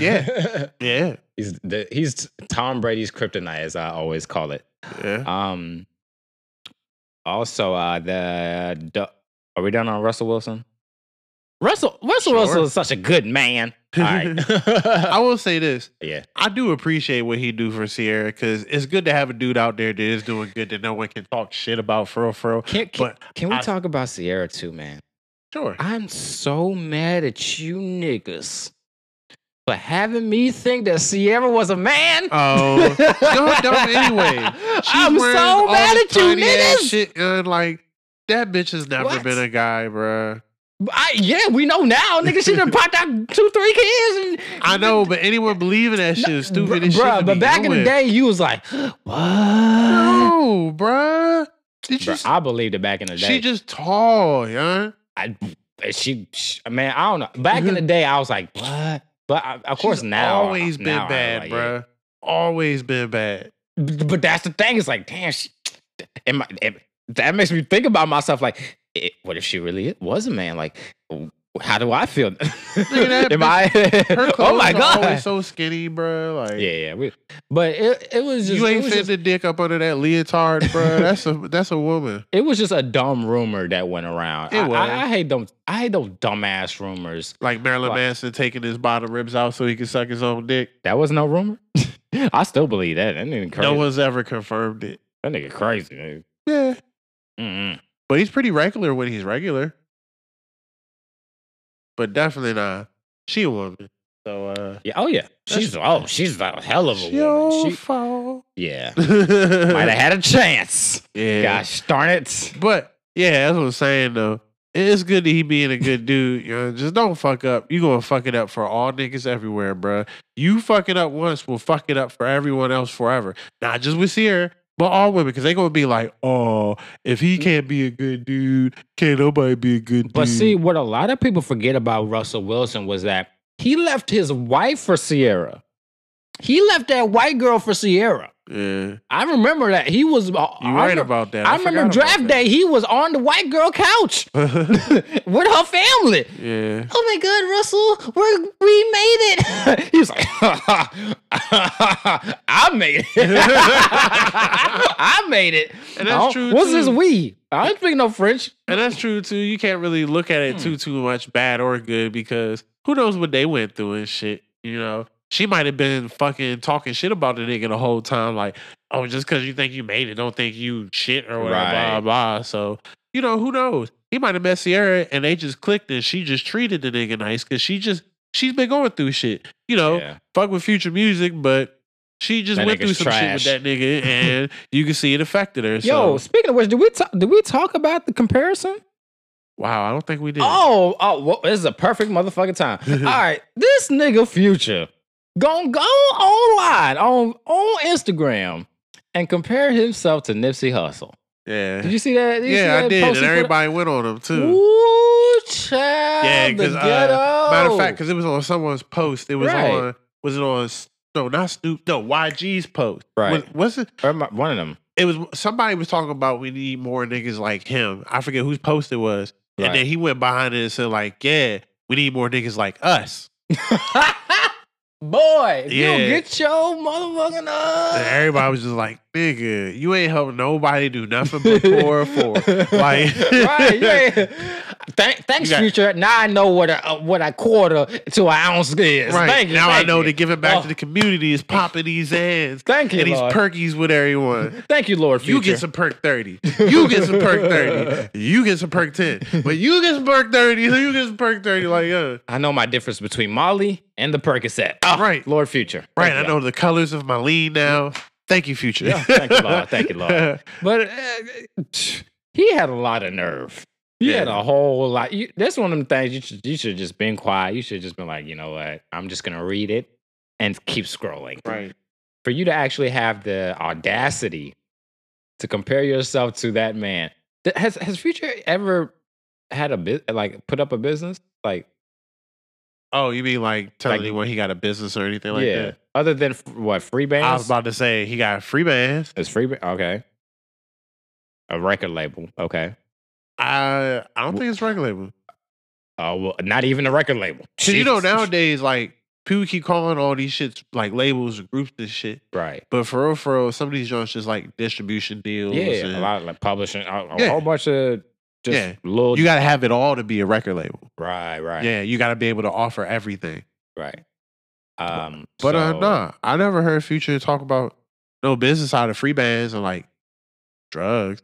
Yeah. Yeah, he's the he's Tom Brady's kryptonite, as I always call it. yeah. Um. Also, uh, the, the are we done on Russell Wilson? Russell Russell Sure. Wilson is such a good man. All right. I will say this. yeah. I do appreciate what he do for Ciara because it's good to have a dude out there that is doing good that no one can talk shit about for real, for real. Can can, But can we I- talk about Ciara too, man? Sure. I'm so mad at you niggas for having me think that Ciara was a man. Oh, you're dumb anyway. She's I'm so mad at you niggas. Shit, and like that bitch has never What? been a guy, bruh. I, yeah, we know now. Nigga, she done popped out two, three kids. And, I know, but anyone believing that shit is stupid. Bruh, but back in the day, you was like, what? no, bruh. Did you? Bruh, I believed it back in the day. she just tall, yeah. I, she, she, man, I don't know. Back in the day, I was like, what? But I, of course, She's now always been now bad, like, bruh. Always been bad. yeah. B- But that's the thing. It's like, damn, she, am I, am- that makes me think about myself. Like, it, what if she really was a man? Like, how do I feel? that am I? Her oh my god! always so skinny, bruh. Like, yeah, yeah. We, but it, it was just, you ain't fit just, the dick up under that leotard, bruh. That's a that's a woman. it was just a dumb rumor that went around. It I, was. I, I hate them. I hate those dumbass rumors. Like Marilyn What? Manson taking his bottom ribs out so he can suck his own dick. That was no rumor. I still believe that. That nigga crazy. No one's ever confirmed it. that nigga crazy. Nigga. Yeah, Mm-mm. But he's pretty regular when he's regular. But definitely not. She a woman. So uh, Yeah. Oh yeah. She's oh she's a hell of a woman. She, fault. yeah. Might have had a chance. yeah. Gosh darn it. But yeah, that's what I'm saying though. It's good that he being a good dude. You know, just don't fuck up. You gonna fuck it up for all niggas everywhere, bruh. You fuck it up once, will fuck it up for everyone else forever. Not just with Ciara. But all women, because they're gonna be like, oh, if he mm. can't be a good dude, can't nobody be a good dude. But see, what a lot of people forget about Russell Wilson was that he left his wife for Ciara. He left that white girl for Ciara. yeah, I remember that he was. You you right about that. I, remember draft day. He was on the white girl couch with her family. yeah, Oh my God, Russell, we're, we made it. he was like, I made it. I made it. And that's true, What's this we? I don't speak no French. and that's true too. You can't really look at it Hmm. too too much bad or good because who knows what they went through and shit. You know, she might have been fucking talking shit about the nigga the whole time, like, oh, just because you think you made it, don't think you shit or whatever, blah Right. blah. So you know, who knows? He might have met Ciara and they just clicked and she just treated the nigga nice because she just she's been going through shit. You know, Yeah. fuck with future music, but she just That went through nigga's some shit with that nigga, and you can see it affected her. Yo, speaking of which, did we talk? Did we talk about the comparison? wow, I don't think we did. Oh, oh, well, this is a perfect motherfucking time. All right, this nigga Future gonna go online on on Instagram and compare himself to Nipsey Hussle. yeah, Did you see that? Did you see yeah, I did, and he put up? everybody went on him too. Ooh, child. Yeah, because uh, matter of fact, because it was on someone's post. It was Right. on. Was it on? No, not Snoop. No, YG's post. Right. Was, was it? Or one of them. It was somebody was talking about we need more niggas like him. I forget whose post it was, and then he went behind it and said like, "Yeah, we need more niggas like us." Boy, if you get your motherfucking And uh. everybody was just like, "Nigga, you ain't helping nobody do nothing but poor for." Like, right, yeah. Thank, thanks, got- future. Now I know what a uh, what a quarter to an ounce is. Right Thank you. now, I know you. to give it back Oh, to the community is popping these hands Thank you, and these Lord. perkies with everyone. Thank you, Lord. Future. You get some perk 30. You get some perk 30. You get some perk 10. But you get some perk 30. You get some perk 30. Like, uh, I know my difference between Molly and the Percocet. Oh, Right. Lord Future. right. Thank I you. know the colors of my lean now. Thank you, future. Yeah, thank you, Lord. Thank you, Lord. But uh, he had a lot of nerve. He had a whole lot. You, that's one of them things you should you should have just been quiet. You should have just been like, you know what? I'm just gonna read it and keep scrolling. right. For you to actually have the audacity to compare yourself to that man. Has has Future ever had a bit like put up a business? Like Oh, you mean like telling Like- anyone he got a business or anything like yeah. that? Other than f- what Freebandz? I was about to say he got Freebandz. It's free. ba- Okay. A record label. Okay. I I don't think it's record label. Oh well, not even a record label. Cause you know nowadays, like people keep calling all these shits like labels or groups and shit. right? But for real, for real, some of these joints just like distribution deals. Yeah, and a lot of like publishing, a, a Yeah. whole bunch of just Yeah. little. You got to have it all to be a record label. right, right, Yeah, you got to be able to offer everything. right. Um, But uh, so- nah, I never heard Future talk about no business out of Freebandz and like drugs.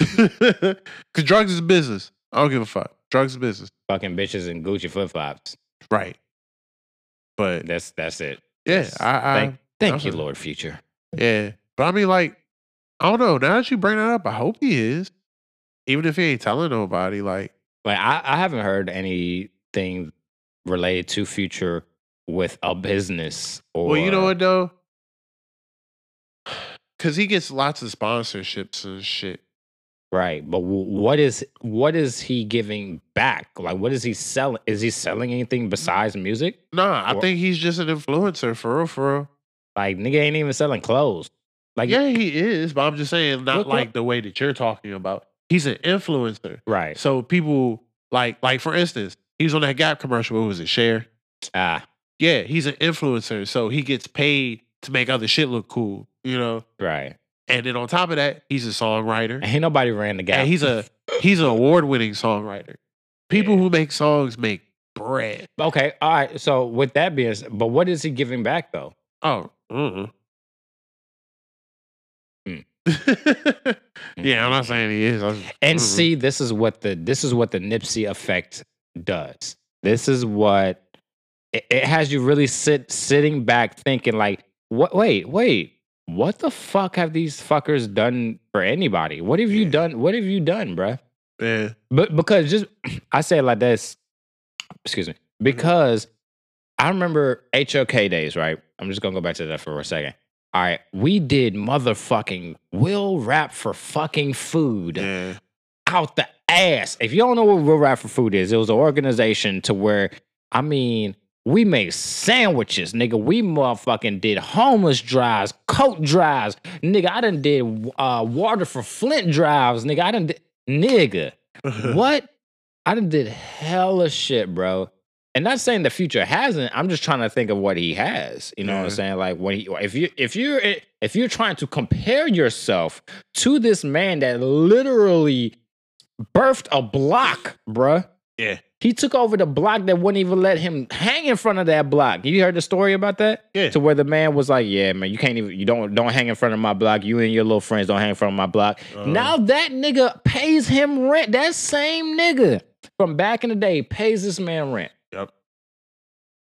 Cause drugs is business. I don't give a fuck. Drugs is business, fucking bitches and Gucci flip flops. right? But That's that's it. yeah, That's- I, I thank, thank you. Lord Future. yeah. But I mean, like, I don't know. Now that you bring that up, I hope he is. Even if he ain't telling nobody, like, Like I, I haven't heard anything related to Future with a business or. well, you know what though? Cause he gets lots of sponsorships and shit. Right, but w- what is what is he giving back? Like, what is he selling? Is he selling anything besides music? Nah, I Or- think he's just an influencer for real, for real. Like, nigga ain't even selling clothes. Like, yeah, he is, but I'm just saying, not Look, like look. the way that you're talking about. He's an influencer, right. so people like, like for instance, he's on that Gap commercial. What was it? Share. Ah, Yeah, he's an influencer, so he gets paid to make other shit look cool, you know. right. And then on top of that, he's a songwriter. Ain't nobody ran the gap. And he's a he's an award winning songwriter. People Yeah. who make songs make bread. okay. All right. So with that being, said, but what is he giving back though? Oh, uh-uh. Yeah, I'm not saying he is. Was- And mm-mm. see, this is what the this is what the Nipsey effect does. This is what it, it has you really sit sitting back thinking like, what? Wait, wait. What the fuck have these fuckers done for anybody? What have you Yeah. done? What have you done, bruh? yeah, But because just I say it like this, excuse me, mm-hmm. because I remember HOK days, right? I'm just gonna go back to that for a second. All right, we did motherfucking will rap for fucking food Yeah. out the ass. If you don't know what Will Rap for Food is, it was an organization to where, I mean, we made sandwiches, nigga. We motherfucking did homeless drives, coat drives, nigga. I done did uh, water for Flint drives, nigga. I done did, nigga. what? I done did hella shit, bro. And not saying the future hasn't. I'm just trying to think of what he has. You know what I'm saying? Like when he, if you if you're if you're trying to compare yourself to this man that literally birthed a block, bruh. Yeah. He took over the block that wouldn't even let him hang in front of that block. You heard the story about that? Yeah. To where the man was like, "Yeah, man, you can't even you don't don't hang in front of my block. You and your little friends don't hang in front of my block." Uh-huh. now that nigga pays him rent. That same nigga from back in the day pays this man rent.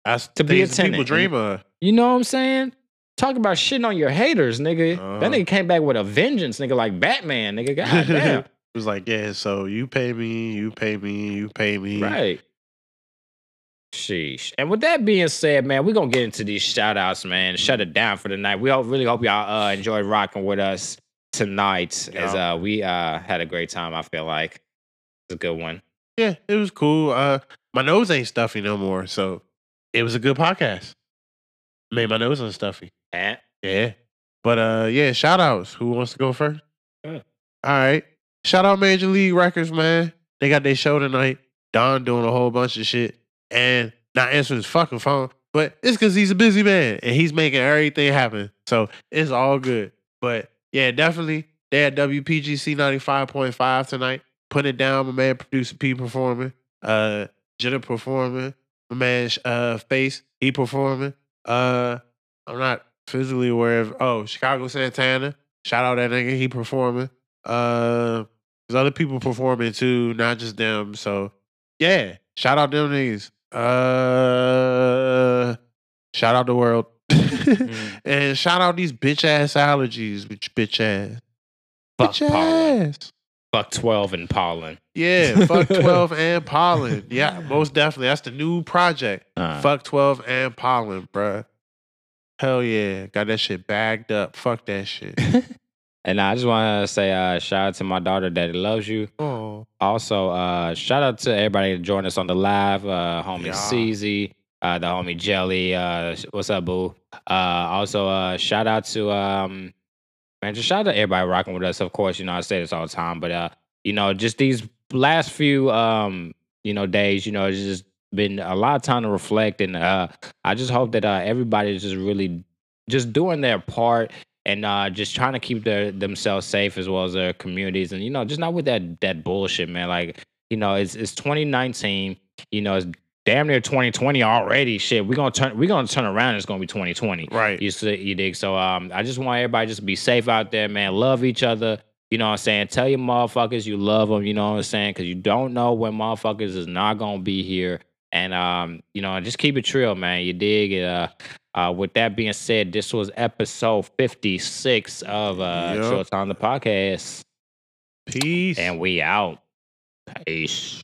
That's To be a that people tenant, dream of. You know what I'm saying? Talk about shitting on your haters, nigga. Uh-huh. That nigga came back with a vengeance, nigga, like Batman, nigga. God damn. it was like, yeah, so you pay me, you pay me, you pay me. Right. Sheesh. And with that being said, man, we're gonna get into these shout outs, man. Shut it down for the night. We all really hope y'all uh enjoyed rocking with us tonight as uh we uh had a great time, I feel like. It's a good one. Yeah, it was cool. Uh my nose ain't stuffy no more, so it was a good podcast. Made my nose unstuffy. And Yeah. But uh yeah, shout outs. Who wants to go first? Yeah. All right. Shout out Major League Records, man. They got their show tonight. Don doing a whole bunch of shit and not answering his fucking phone. But it's because he's a busy man and he's making everything happen. So it's all good. But yeah, definitely. They had WPGC 95.5 tonight. Putting it down, my man producer P performing. Uh Jenna performing. My man uh Face, he performing. Uh I'm not physically aware of oh, Chicago Santana. Shout out that nigga, he performing. Uh there's other people performing too, not just them. So yeah, shout out them niggas. Uh shout out the world. and shout out these bitch ass allergies, bitch bitch ass. fuck bitch ass. Fuck 12 and pollen. Yeah, fuck 12 and pollen. Yeah, most definitely. That's the new project. Uh, Fuck 12 and pollen, bruh. Hell yeah. Got that shit bagged up. Fuck that shit. And I just want to say uh, shout out to my daughter, Daddy loves you. Oh. Also, uh, shout out to everybody that joined us on the live. Uh, homie Yeah. CZ, uh, the homie Jelly. Uh, what's up, boo? Uh, also, uh, shout out to um, man, just shout out to everybody rocking with us. Of course, you know I say this all the time, but uh, you know, just these last few um, you know, days, you know, it's just been a lot of time to reflect, and uh, I just hope that uh, everybody is just really just doing their part and uh, just trying to keep their themselves safe as well as their communities, and you know, just not with that that bullshit, man. Like, you know, it's it's 2019. You know, it's damn near 2020 already. Shit, we're gonna turn we're gonna turn around. It's gonna be 2020. Right. You see, you dig? So um, I just want everybody just to be safe out there, man. Love each other. You know what I'm saying? Tell your motherfuckers you love them. You know what I'm saying? Because you don't know when motherfuckers is not gonna be here. And um, you know, just keep it real, man. You dig? Uh, uh, with that being said, this was episode 56 of uh, Yup. Short Time the podcast, Peace. and we out. Peace.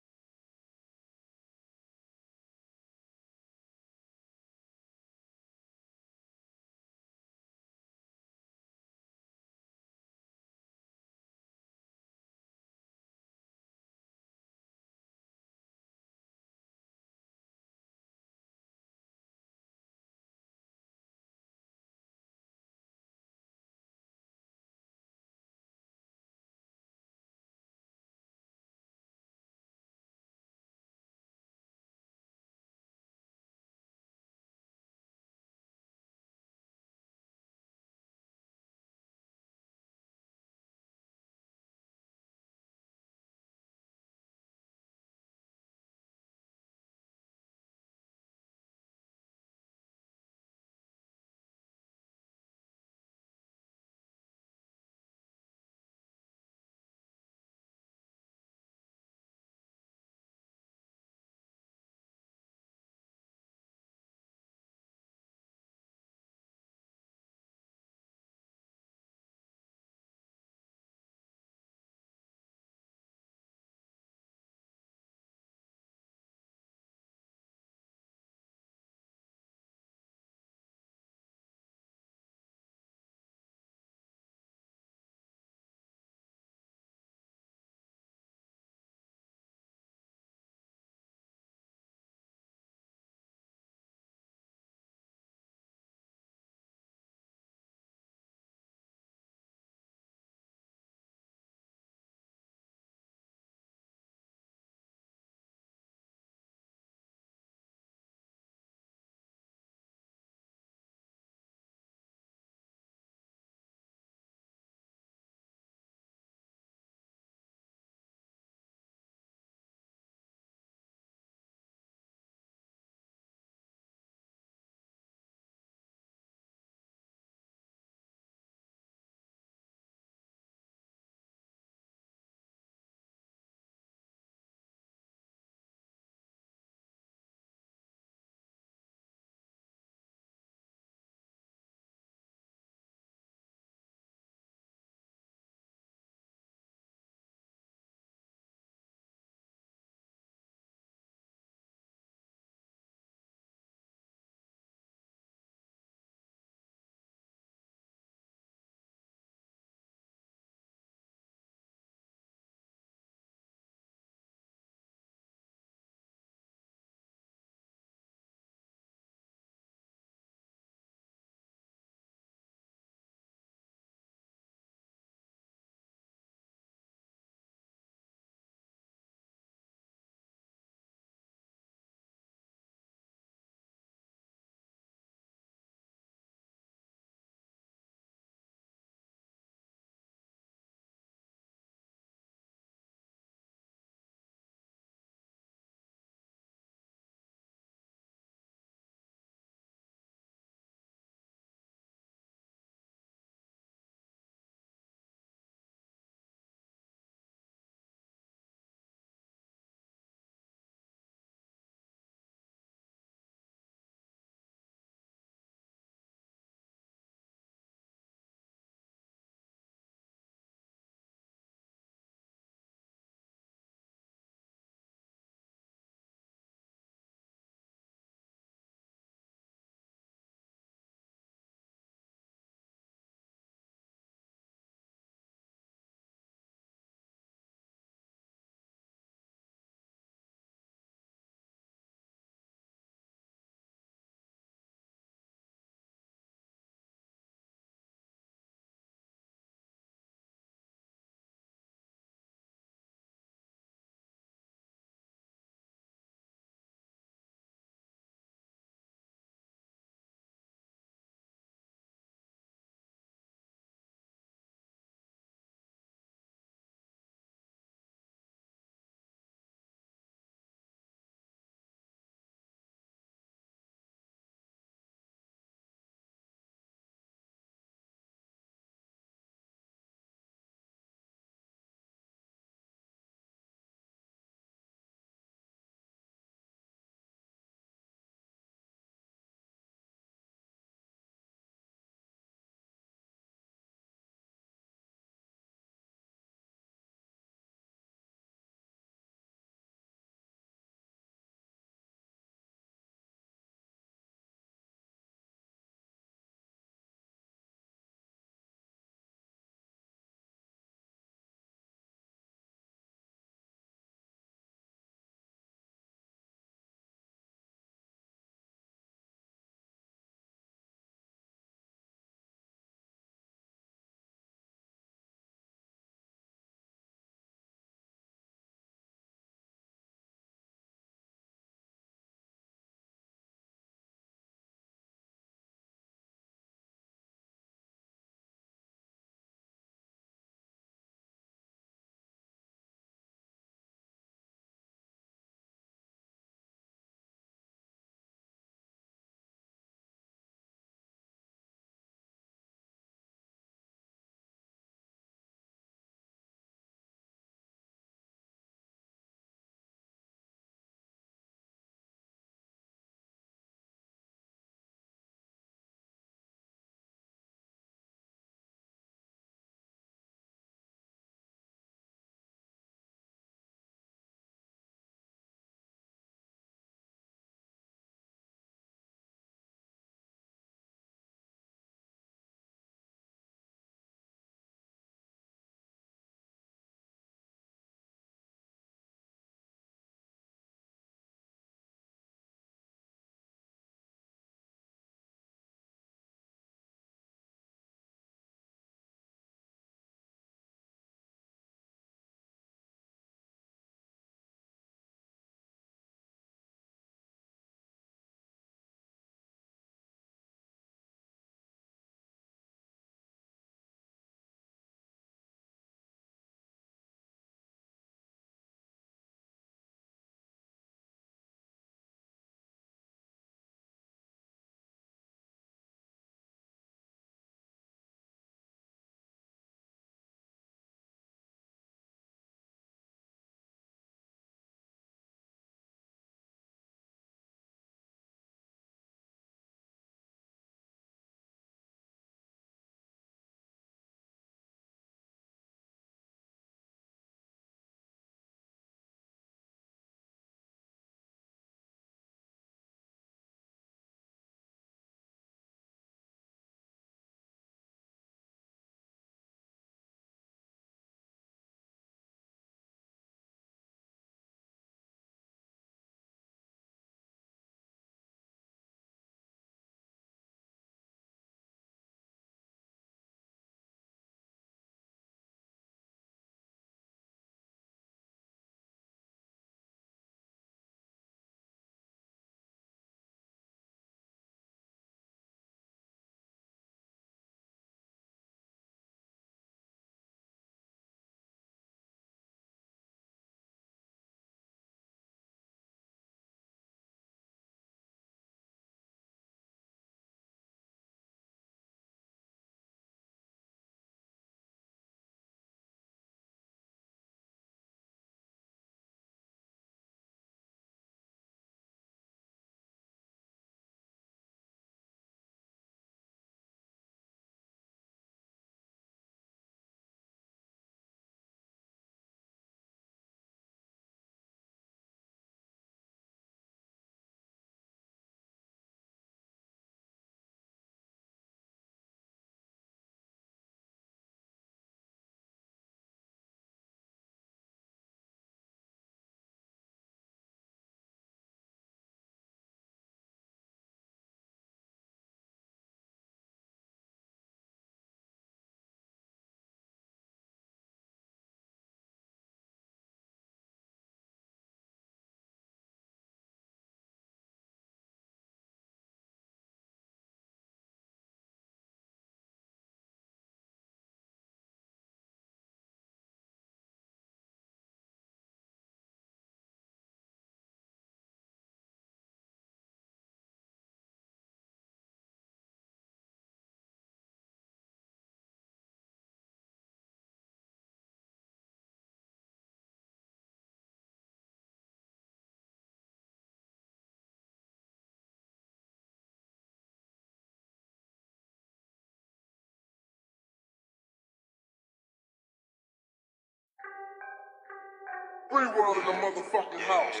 Free world in the motherfucking house.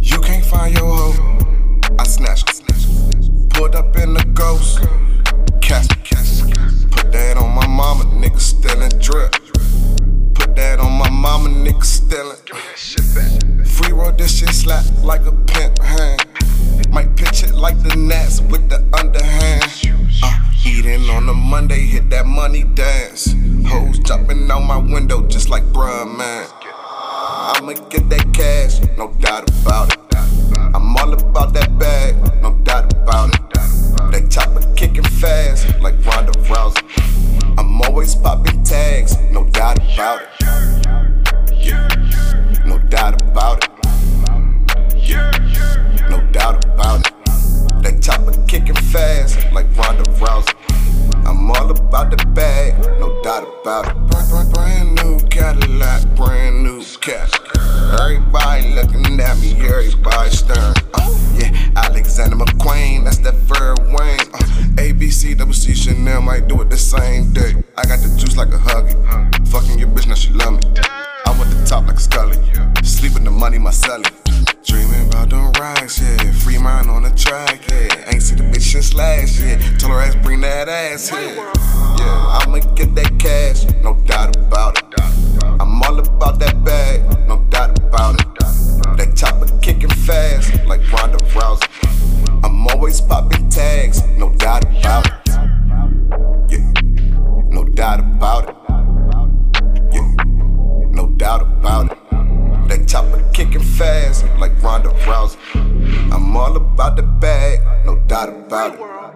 You can't find your hoe. I snatched her. Pulled up in the ghost. Catch Put that on my mama, nigga stealing drip. Put that on my mama, nigga stealing. Free roll this shit slap like a pimp hand. Might pitch it like the Nats with the underhand. Uh, eating on a Monday, hit that money dance. Hoes jumping out my window just like bruh, man. I'ma get that cash, no doubt about it. I'm all about that bag, no doubt about it. That chopper kicking fast, like Ronda Rousey. I'm always popping tags, no doubt about it. No doubt about it. No doubt about it. That chopper kicking fast, like Ronda Rousey. I'm all about the bag, no doubt about it. Brand, brand, new Cadillac, brand new cash. Everybody looking at me, everybody staring. Uh, yeah, Alexander McQueen, that's that Fur Wayne. Uh, ABC, WC Chanel might do it the same day. I got the juice like a huggy. Fucking your bitch, now she love me. I'm at the top like Scully. Sleeping the money, my celly. Dreaming about them racks, yeah. Freemine on the track, yeah. Ain't see the bitch since last year. Tell her ass bring that ass here. Yeah, I'ma get that cash, no doubt about it. I'm all about that bag, no doubt about it. That chopper kicking fast, like Ronda Rousey. I'm always popping tags, no doubt about it. Yeah, no doubt about it. Yeah, no doubt about it. That chopper kicking fast, like Ronda Rousey. I'm all about the bag, no doubt about it.